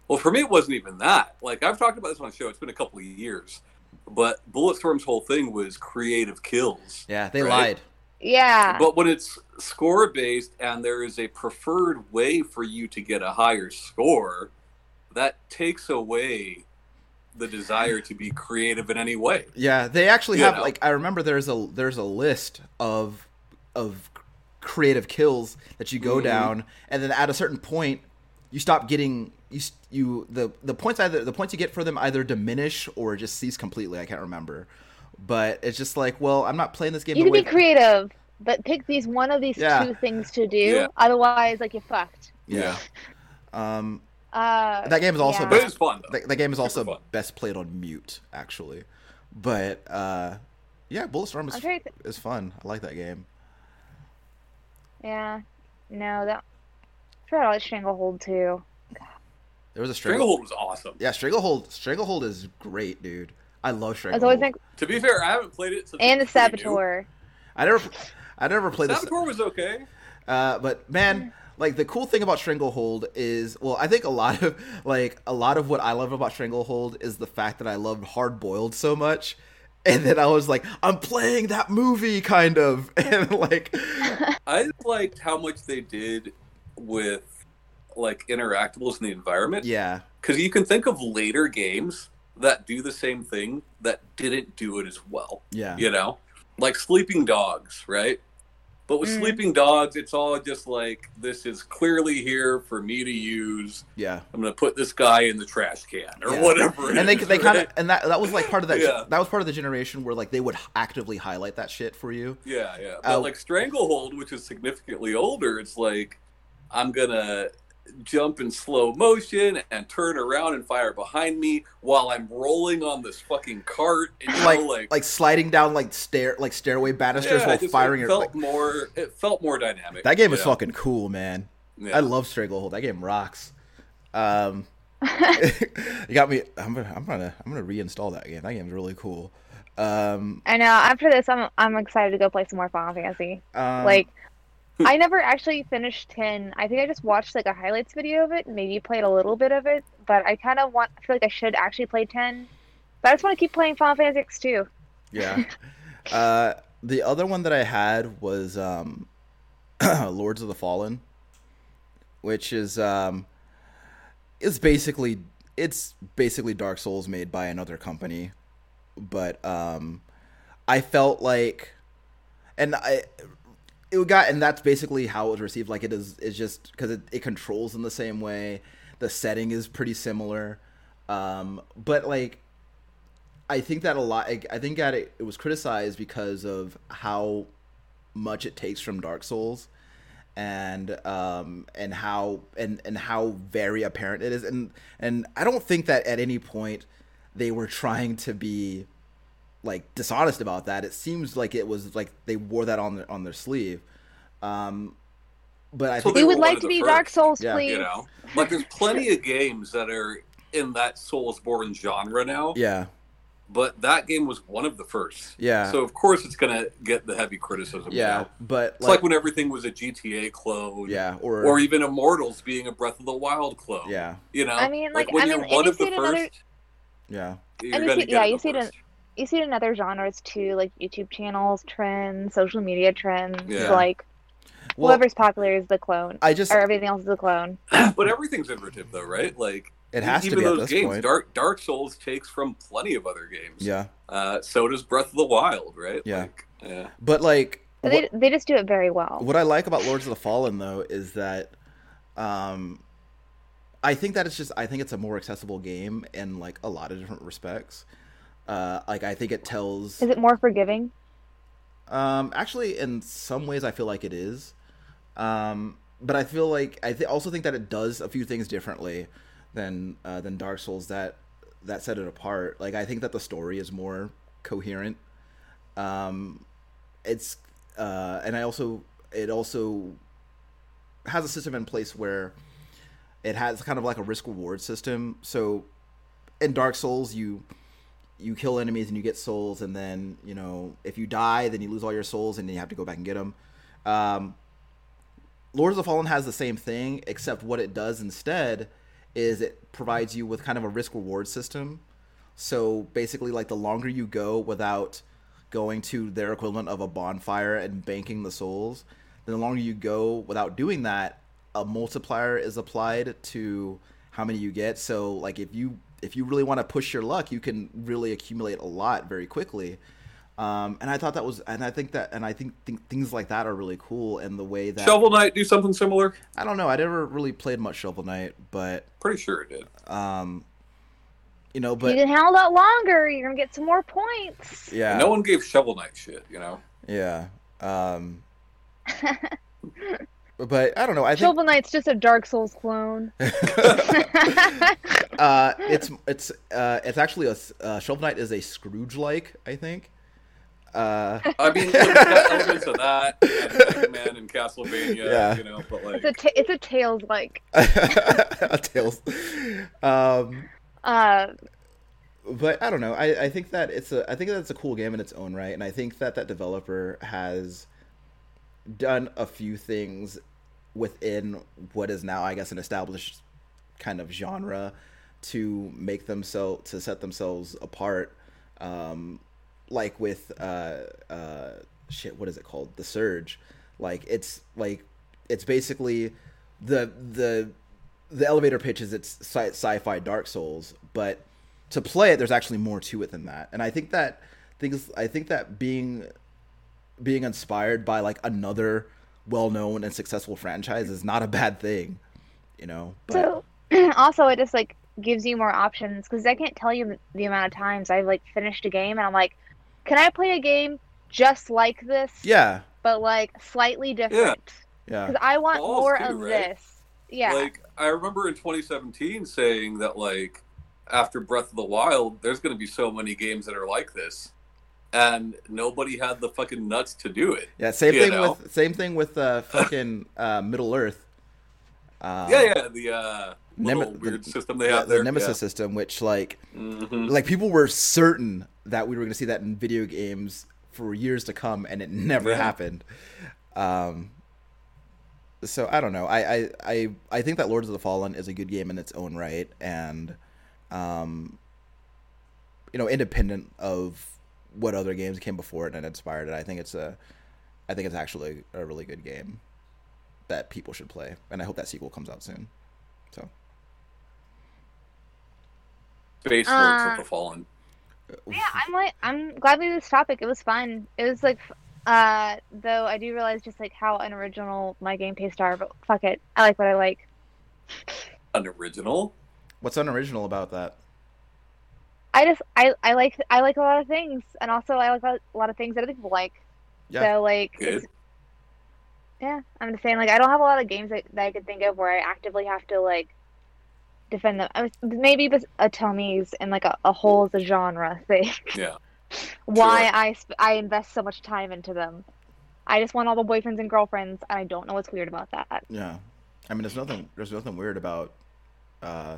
Speaker 2: Well, for me, it wasn't even that. Like I've talked about this on the show. It's been a couple of years, but Bulletstorm's whole thing was creative kills.
Speaker 3: yeah, they
Speaker 2: Right.
Speaker 3: lied.
Speaker 1: Yeah.
Speaker 2: But when it's score based and there is a preferred way for you to get a higher score, that takes away the desire to be creative in any way.
Speaker 3: Yeah, they actually
Speaker 2: You
Speaker 3: have
Speaker 2: know.
Speaker 3: like I remember there's a there's a list of of creative kills that you go
Speaker 2: Mhm.
Speaker 3: down, and then at a certain point you stop getting you you the the points either the points you get for them either diminish or just cease completely. I can't remember, but it's just like well I'm not playing this game.
Speaker 1: you
Speaker 3: the
Speaker 1: can be creative, but pick these one of these
Speaker 3: Yeah.
Speaker 1: two things to do.
Speaker 2: Yeah.
Speaker 1: Otherwise, like you're fucked.
Speaker 3: Yeah. Um,
Speaker 1: Uh,
Speaker 3: that game is also
Speaker 1: yeah.
Speaker 2: But it's fun though.
Speaker 3: that, that game is also best played on mute actually, but uh, yeah, Bulletstorm is
Speaker 1: I'm trying to th-
Speaker 3: is fun. I like that game.
Speaker 1: yeah. No, that. I forgot I like Stranglehold too.
Speaker 3: There was a strangle.
Speaker 2: Stranglehold was awesome.
Speaker 3: Yeah, Stranglehold. Stranglehold is great, dude. I love
Speaker 1: I
Speaker 3: Stranglehold.
Speaker 1: always think,
Speaker 2: To be fair, I haven't played it since
Speaker 1: and the
Speaker 2: it new.
Speaker 1: Saboteur.
Speaker 3: I never, I never played the
Speaker 2: Saboteur was okay.
Speaker 3: Uh, but man, like the cool thing about Stranglehold is, well, I think a lot of like a lot of what I love about Stranglehold is the fact that I loved Hard Boiled so much, and then I was like, I'm playing that movie, kind of, and like,
Speaker 2: I liked how much they did with like interactables in the environment.
Speaker 3: yeah,
Speaker 2: Because you can think of later games that do the same thing that didn't do it as well.
Speaker 3: yeah,
Speaker 2: You know, like Sleeping Dogs, right? But with
Speaker 1: Mm.
Speaker 2: Sleeping Dogs, it's all just like this is clearly here for me to use.
Speaker 3: yeah.
Speaker 2: I'm gonna put this guy in the trash can or
Speaker 3: Yeah.
Speaker 2: whatever. it
Speaker 3: And they
Speaker 2: is,
Speaker 3: they kind of and that that was like part of that
Speaker 2: Yeah.
Speaker 3: that was part of the generation where like they would actively highlight that shit for you.
Speaker 2: Yeah, yeah. But
Speaker 3: Uh,
Speaker 2: like Stranglehold, which is significantly older, it's like I'm gonna jump in slow motion and turn around and fire behind me while I'm rolling on this fucking cart. And, you
Speaker 3: like,
Speaker 2: know,
Speaker 3: like
Speaker 2: like
Speaker 3: sliding down like stair like stairway banisters
Speaker 2: yeah,
Speaker 3: while
Speaker 2: just,
Speaker 3: firing
Speaker 2: It
Speaker 3: your
Speaker 2: felt
Speaker 3: like,
Speaker 2: more. It felt more dynamic.
Speaker 3: that game
Speaker 2: you
Speaker 3: is
Speaker 2: know?
Speaker 3: fucking cool man
Speaker 2: Yeah.
Speaker 3: i love stranglehold that game rocks um you got me i'm gonna i'm gonna i'm gonna reinstall that game that game's really cool um,
Speaker 1: I know. After this, I'm I'm excited to go play some more Final Fantasy.
Speaker 3: um
Speaker 1: like, I never actually finished ten. I think I just watched like a highlights video of it, maybe played a little bit of it. But I kind of want. I feel like I should actually play ten. But I just want to keep playing Final Fantasy X too.
Speaker 3: yeah uh the other one that i had was um lords of the fallen which is um it's basically it's basically dark souls made by another company but um i felt like and i it got and that's basically how it was received. Like it is it's just because it, it controls in the same way. The setting is pretty similar. Um but like i think that a lot i, I think that it, it was criticized because of how much it takes from dark souls and um and how and and how very apparent it is. And and I don't think that at any point they were trying to be like dishonest about that. It seems like it was like they wore that on their on their sleeve. Um but I
Speaker 2: So
Speaker 3: think
Speaker 2: they
Speaker 1: We would like to be
Speaker 2: first,
Speaker 1: Dark Souls,
Speaker 3: Yeah.
Speaker 1: please.
Speaker 2: You know, like there's plenty of games that are in that Soulsborne genre now,
Speaker 3: yeah.
Speaker 2: but that game was one of the first.
Speaker 3: Yeah.
Speaker 2: So of course it's gonna get the heavy criticism.
Speaker 3: Yeah,
Speaker 2: now.
Speaker 3: but
Speaker 2: It's like, when everything was a GTA clone.
Speaker 3: yeah, or,
Speaker 2: Or even Immortals being a Breath of the Wild clone.
Speaker 3: yeah,
Speaker 2: You know,
Speaker 1: I mean, like,
Speaker 2: when
Speaker 1: I
Speaker 2: you're
Speaker 1: mean,
Speaker 2: one of the
Speaker 1: see it in other-
Speaker 2: first,
Speaker 3: yeah,
Speaker 2: you're
Speaker 1: and you see-
Speaker 2: get
Speaker 1: yeah, you
Speaker 2: the
Speaker 1: see it in-
Speaker 2: first.
Speaker 1: You see it in other genres too, like YouTube channels, trends, social media trends.
Speaker 2: Yeah.
Speaker 1: Like
Speaker 3: well,
Speaker 1: whoever's popular is the clone,
Speaker 3: I just
Speaker 1: or everything else is the clone.
Speaker 2: but everything's iterative though, right? Like
Speaker 3: it has to
Speaker 2: even
Speaker 3: be at
Speaker 2: those
Speaker 3: this
Speaker 2: games.
Speaker 3: point.
Speaker 2: Dark Dark Souls takes from plenty of other games.
Speaker 3: Yeah,
Speaker 2: Uh, so does Breath of the Wild, right?
Speaker 3: Yeah.
Speaker 2: Like, yeah.
Speaker 3: but like
Speaker 1: But
Speaker 3: what,
Speaker 1: they they just do it very well.
Speaker 3: what I like about Lords of the Fallen though is that, um, I think that it's just I think it's a more accessible game in like a lot of different respects. Uh, like I think it tells.
Speaker 1: Is it more forgiving?
Speaker 3: Um, actually, in some ways, I feel like it is. Um, but I feel like I th- also think that it does a few things differently than uh, than Dark Souls that that set it apart. Like I think that the story is more coherent. Um, it's uh, and I also it also has a system in place where it has kind of like a risk reward system. So in Dark Souls, you you kill enemies and you get souls, and then you know if you die, then you lose all your souls, and then you have to go back and get them. Um, Lords of the Fallen has the same thing, except what it does instead is it provides you with kind of a risk reward system. So basically, like the longer you go without going to their equivalent of a bonfire and banking the souls, then the longer you go without doing that, a multiplier is applied to how many you get. So like if you if you really want to push your luck, you can really accumulate a lot very quickly. Um, and I thought that was, and I think that, and I think th- things like that are really cool. And the way that
Speaker 2: Shovel Knight do something similar?
Speaker 3: I don't know, I never really played much Shovel Knight, but
Speaker 2: Pretty sure it did.
Speaker 3: um, you know, but
Speaker 1: you
Speaker 3: but
Speaker 1: can hold out longer. You're gonna get some more points.
Speaker 3: yeah,
Speaker 2: No one gave Shovel Knight shit, you know?
Speaker 3: yeah, um, but I don't know. I think
Speaker 1: Shovel Knight's just a Dark Souls clone.
Speaker 3: uh, it's it's uh, it's actually a uh, Shovel Knight is a Scrooge like, I think. Uh,
Speaker 2: I mean, look, it's got elements of that, and Man and Castlevania,
Speaker 3: Yeah.
Speaker 2: you know, but like,
Speaker 1: It's a ta- it's a Tales like.
Speaker 3: Tails. Um,
Speaker 1: Uh,
Speaker 3: but I don't know. I, I think that it's a I think that's a cool game in its own right, and I think that that developer has done a few things within what is now, I guess, an established kind of genre to make themselves to set themselves apart. Um, like with uh, uh, shit, what is it called? The Surge. Like it's like it's basically the the the elevator pitch is it's sci- sci-fi Dark Souls, but to play it, there's actually more to it than that. And I think that things, I think that being being inspired by like another well-known and successful franchise is not a bad thing, you know. But
Speaker 1: so also it just like gives you more options because I can't tell you the amount of times I've like finished a game and I'm like, can I play a game just like this,
Speaker 3: yeah,
Speaker 1: but like slightly different?
Speaker 3: yeah,
Speaker 1: Because I want
Speaker 2: Balls
Speaker 1: more
Speaker 2: too,
Speaker 1: of
Speaker 2: right?
Speaker 1: this. Yeah.
Speaker 2: like I remember in 2017 saying that like after Breath of the Wild, there's going to be so many games that are like this, and nobody had the fucking nuts to do it.
Speaker 3: yeah. Same thing
Speaker 2: know?
Speaker 3: with same thing with uh, fucking uh, Middle Earth. Um,
Speaker 2: yeah, yeah, the uh,
Speaker 3: Nem-
Speaker 2: weird
Speaker 3: the-
Speaker 2: system they
Speaker 3: yeah,
Speaker 2: have
Speaker 3: the
Speaker 2: there.
Speaker 3: Nemesis system, which like
Speaker 2: hmm
Speaker 3: like people were certain that we were going to see that in video games for years to come and it never
Speaker 2: Yeah.
Speaker 3: happened um so i don't know I, I i i think that lords of the fallen is a good game in its own right and um you know independent of what other games came before it and inspired it i think it's a i think it's actually a really good game that people should play and i hope that sequel comes out soon so
Speaker 2: Space
Speaker 1: Uh,
Speaker 2: Lords of the Fallen.
Speaker 1: Yeah, I'm like I'm glad we did this topic. It was fun. It was like uh though I do realize just like how unoriginal my game tastes are, but fuck it. I like what I like.
Speaker 2: Unoriginal.
Speaker 3: what's unoriginal about that
Speaker 1: I just I I like I like a lot of things and also I like a lot of things that other people like.
Speaker 3: Yeah.
Speaker 1: So like Yeah, I'm just saying, like, I don't have a lot of games that, that I could think of where I actively have to like defend them. I was, maybe but otome's in like a, a whole as a genre thing.
Speaker 2: Yeah.
Speaker 1: Why
Speaker 2: Sure.
Speaker 1: I sp- I invest so much time into them. I just want all the boyfriends and girlfriends, and I don't know what's weird about that.
Speaker 3: Yeah, I mean, there's nothing there's nothing weird about uh,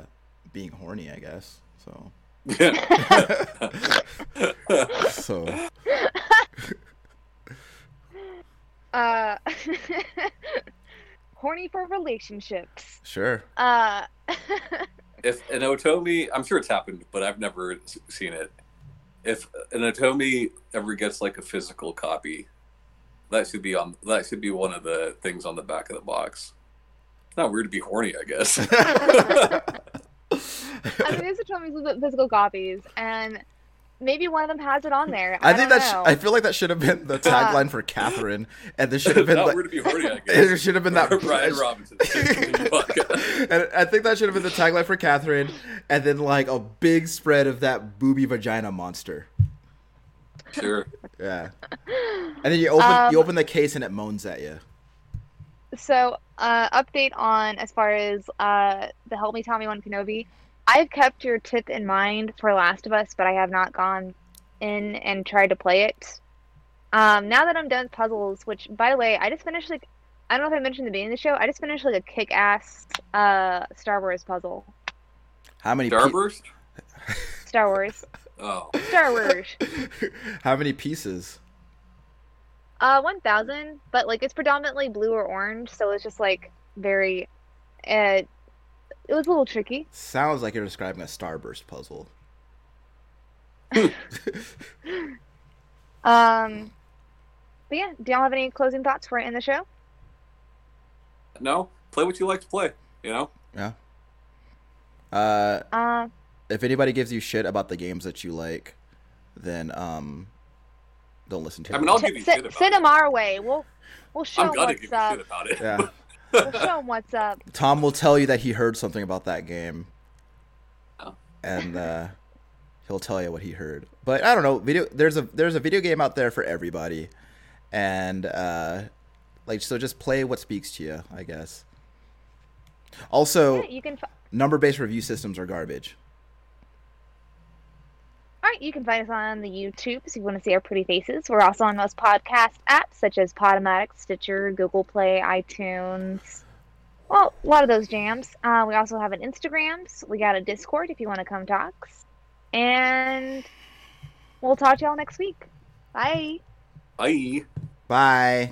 Speaker 3: being horny, I guess. So so
Speaker 1: Uh, horny for relationships.
Speaker 3: sure.
Speaker 1: Uh,
Speaker 2: if an otome, I'm sure it's happened, but I've never seen it. If an otome ever gets like a physical copy, that should be on. That should be one of the things on the back of the box. It's not weird to be horny, I guess.
Speaker 1: I mean, there's otome's with physical copies, and maybe one of them has it on there. I,
Speaker 3: I think
Speaker 1: don't
Speaker 3: that sh- I feel like that should have been the tagline for Catherine, and this should have been
Speaker 2: not
Speaker 3: like,
Speaker 2: weird to be horny, I
Speaker 3: it
Speaker 2: guess.
Speaker 3: should have been that
Speaker 2: Ryan Robinson.
Speaker 3: and I think that should have been the tagline for Catherine, and then like a big spread of that booby vagina monster.
Speaker 2: Sure.
Speaker 3: Yeah, and then you open you
Speaker 1: Um,
Speaker 3: open the case and it moans at you.
Speaker 1: So, uh, update on as far as uh, the Help Me Tommy One Kenobi. I've kept your tip in mind for Last of Us, but I have not gone in and tried to play it. Um, now that I'm done with puzzles, which by the way, I just finished like I don't know if I mentioned the beginning of the show. I just finished like a kick-ass uh, Star Wars puzzle.
Speaker 3: How many? pe-
Speaker 2: Starburst?
Speaker 1: Star Wars,
Speaker 2: Oh.
Speaker 1: Star Wars.
Speaker 3: How many pieces?
Speaker 1: Uh, one thousand, but like it's predominantly blue or orange, so it's just like very. Uh, it was a little tricky.
Speaker 3: Sounds like you're describing a starburst puzzle.
Speaker 1: Um, but yeah, do y'all have any closing thoughts for it in the show?
Speaker 2: No? Play what you like to play, you know? Yeah.
Speaker 3: Uh,
Speaker 1: Uh,
Speaker 3: if anybody gives you shit about the games that you like, then um, don't listen to
Speaker 2: I
Speaker 3: them.
Speaker 2: mean, I'll
Speaker 1: t-
Speaker 2: give you
Speaker 1: se-
Speaker 2: shit about
Speaker 1: send
Speaker 2: it.
Speaker 1: them our way. We'll we'll show
Speaker 2: I'm
Speaker 1: 'em
Speaker 2: gonna
Speaker 1: what's
Speaker 2: give you
Speaker 1: up.
Speaker 2: shit about it.
Speaker 3: yeah,
Speaker 1: We'll show 'em what's up.
Speaker 3: Tom will tell you that he heard something about that game,
Speaker 2: Oh.
Speaker 3: and uh, he'll tell you what he heard. But I don't know. Video there's a there's a video game out there for everybody, and uh, like so just play what speaks to you, I guess. Also,
Speaker 1: Yeah, you can. Fi-
Speaker 3: number based review systems are garbage.
Speaker 1: All right, you can find us on the YouTube if you want to see our pretty faces. We're also on most podcast apps such as Podomatic, Stitcher, Google Play, iTunes. Well, a lot of those jams. Uh, we also have an Instagram. So we got a Discord if you want to come talk. And we'll talk to y'all next week. Bye.
Speaker 2: Bye.
Speaker 3: Bye.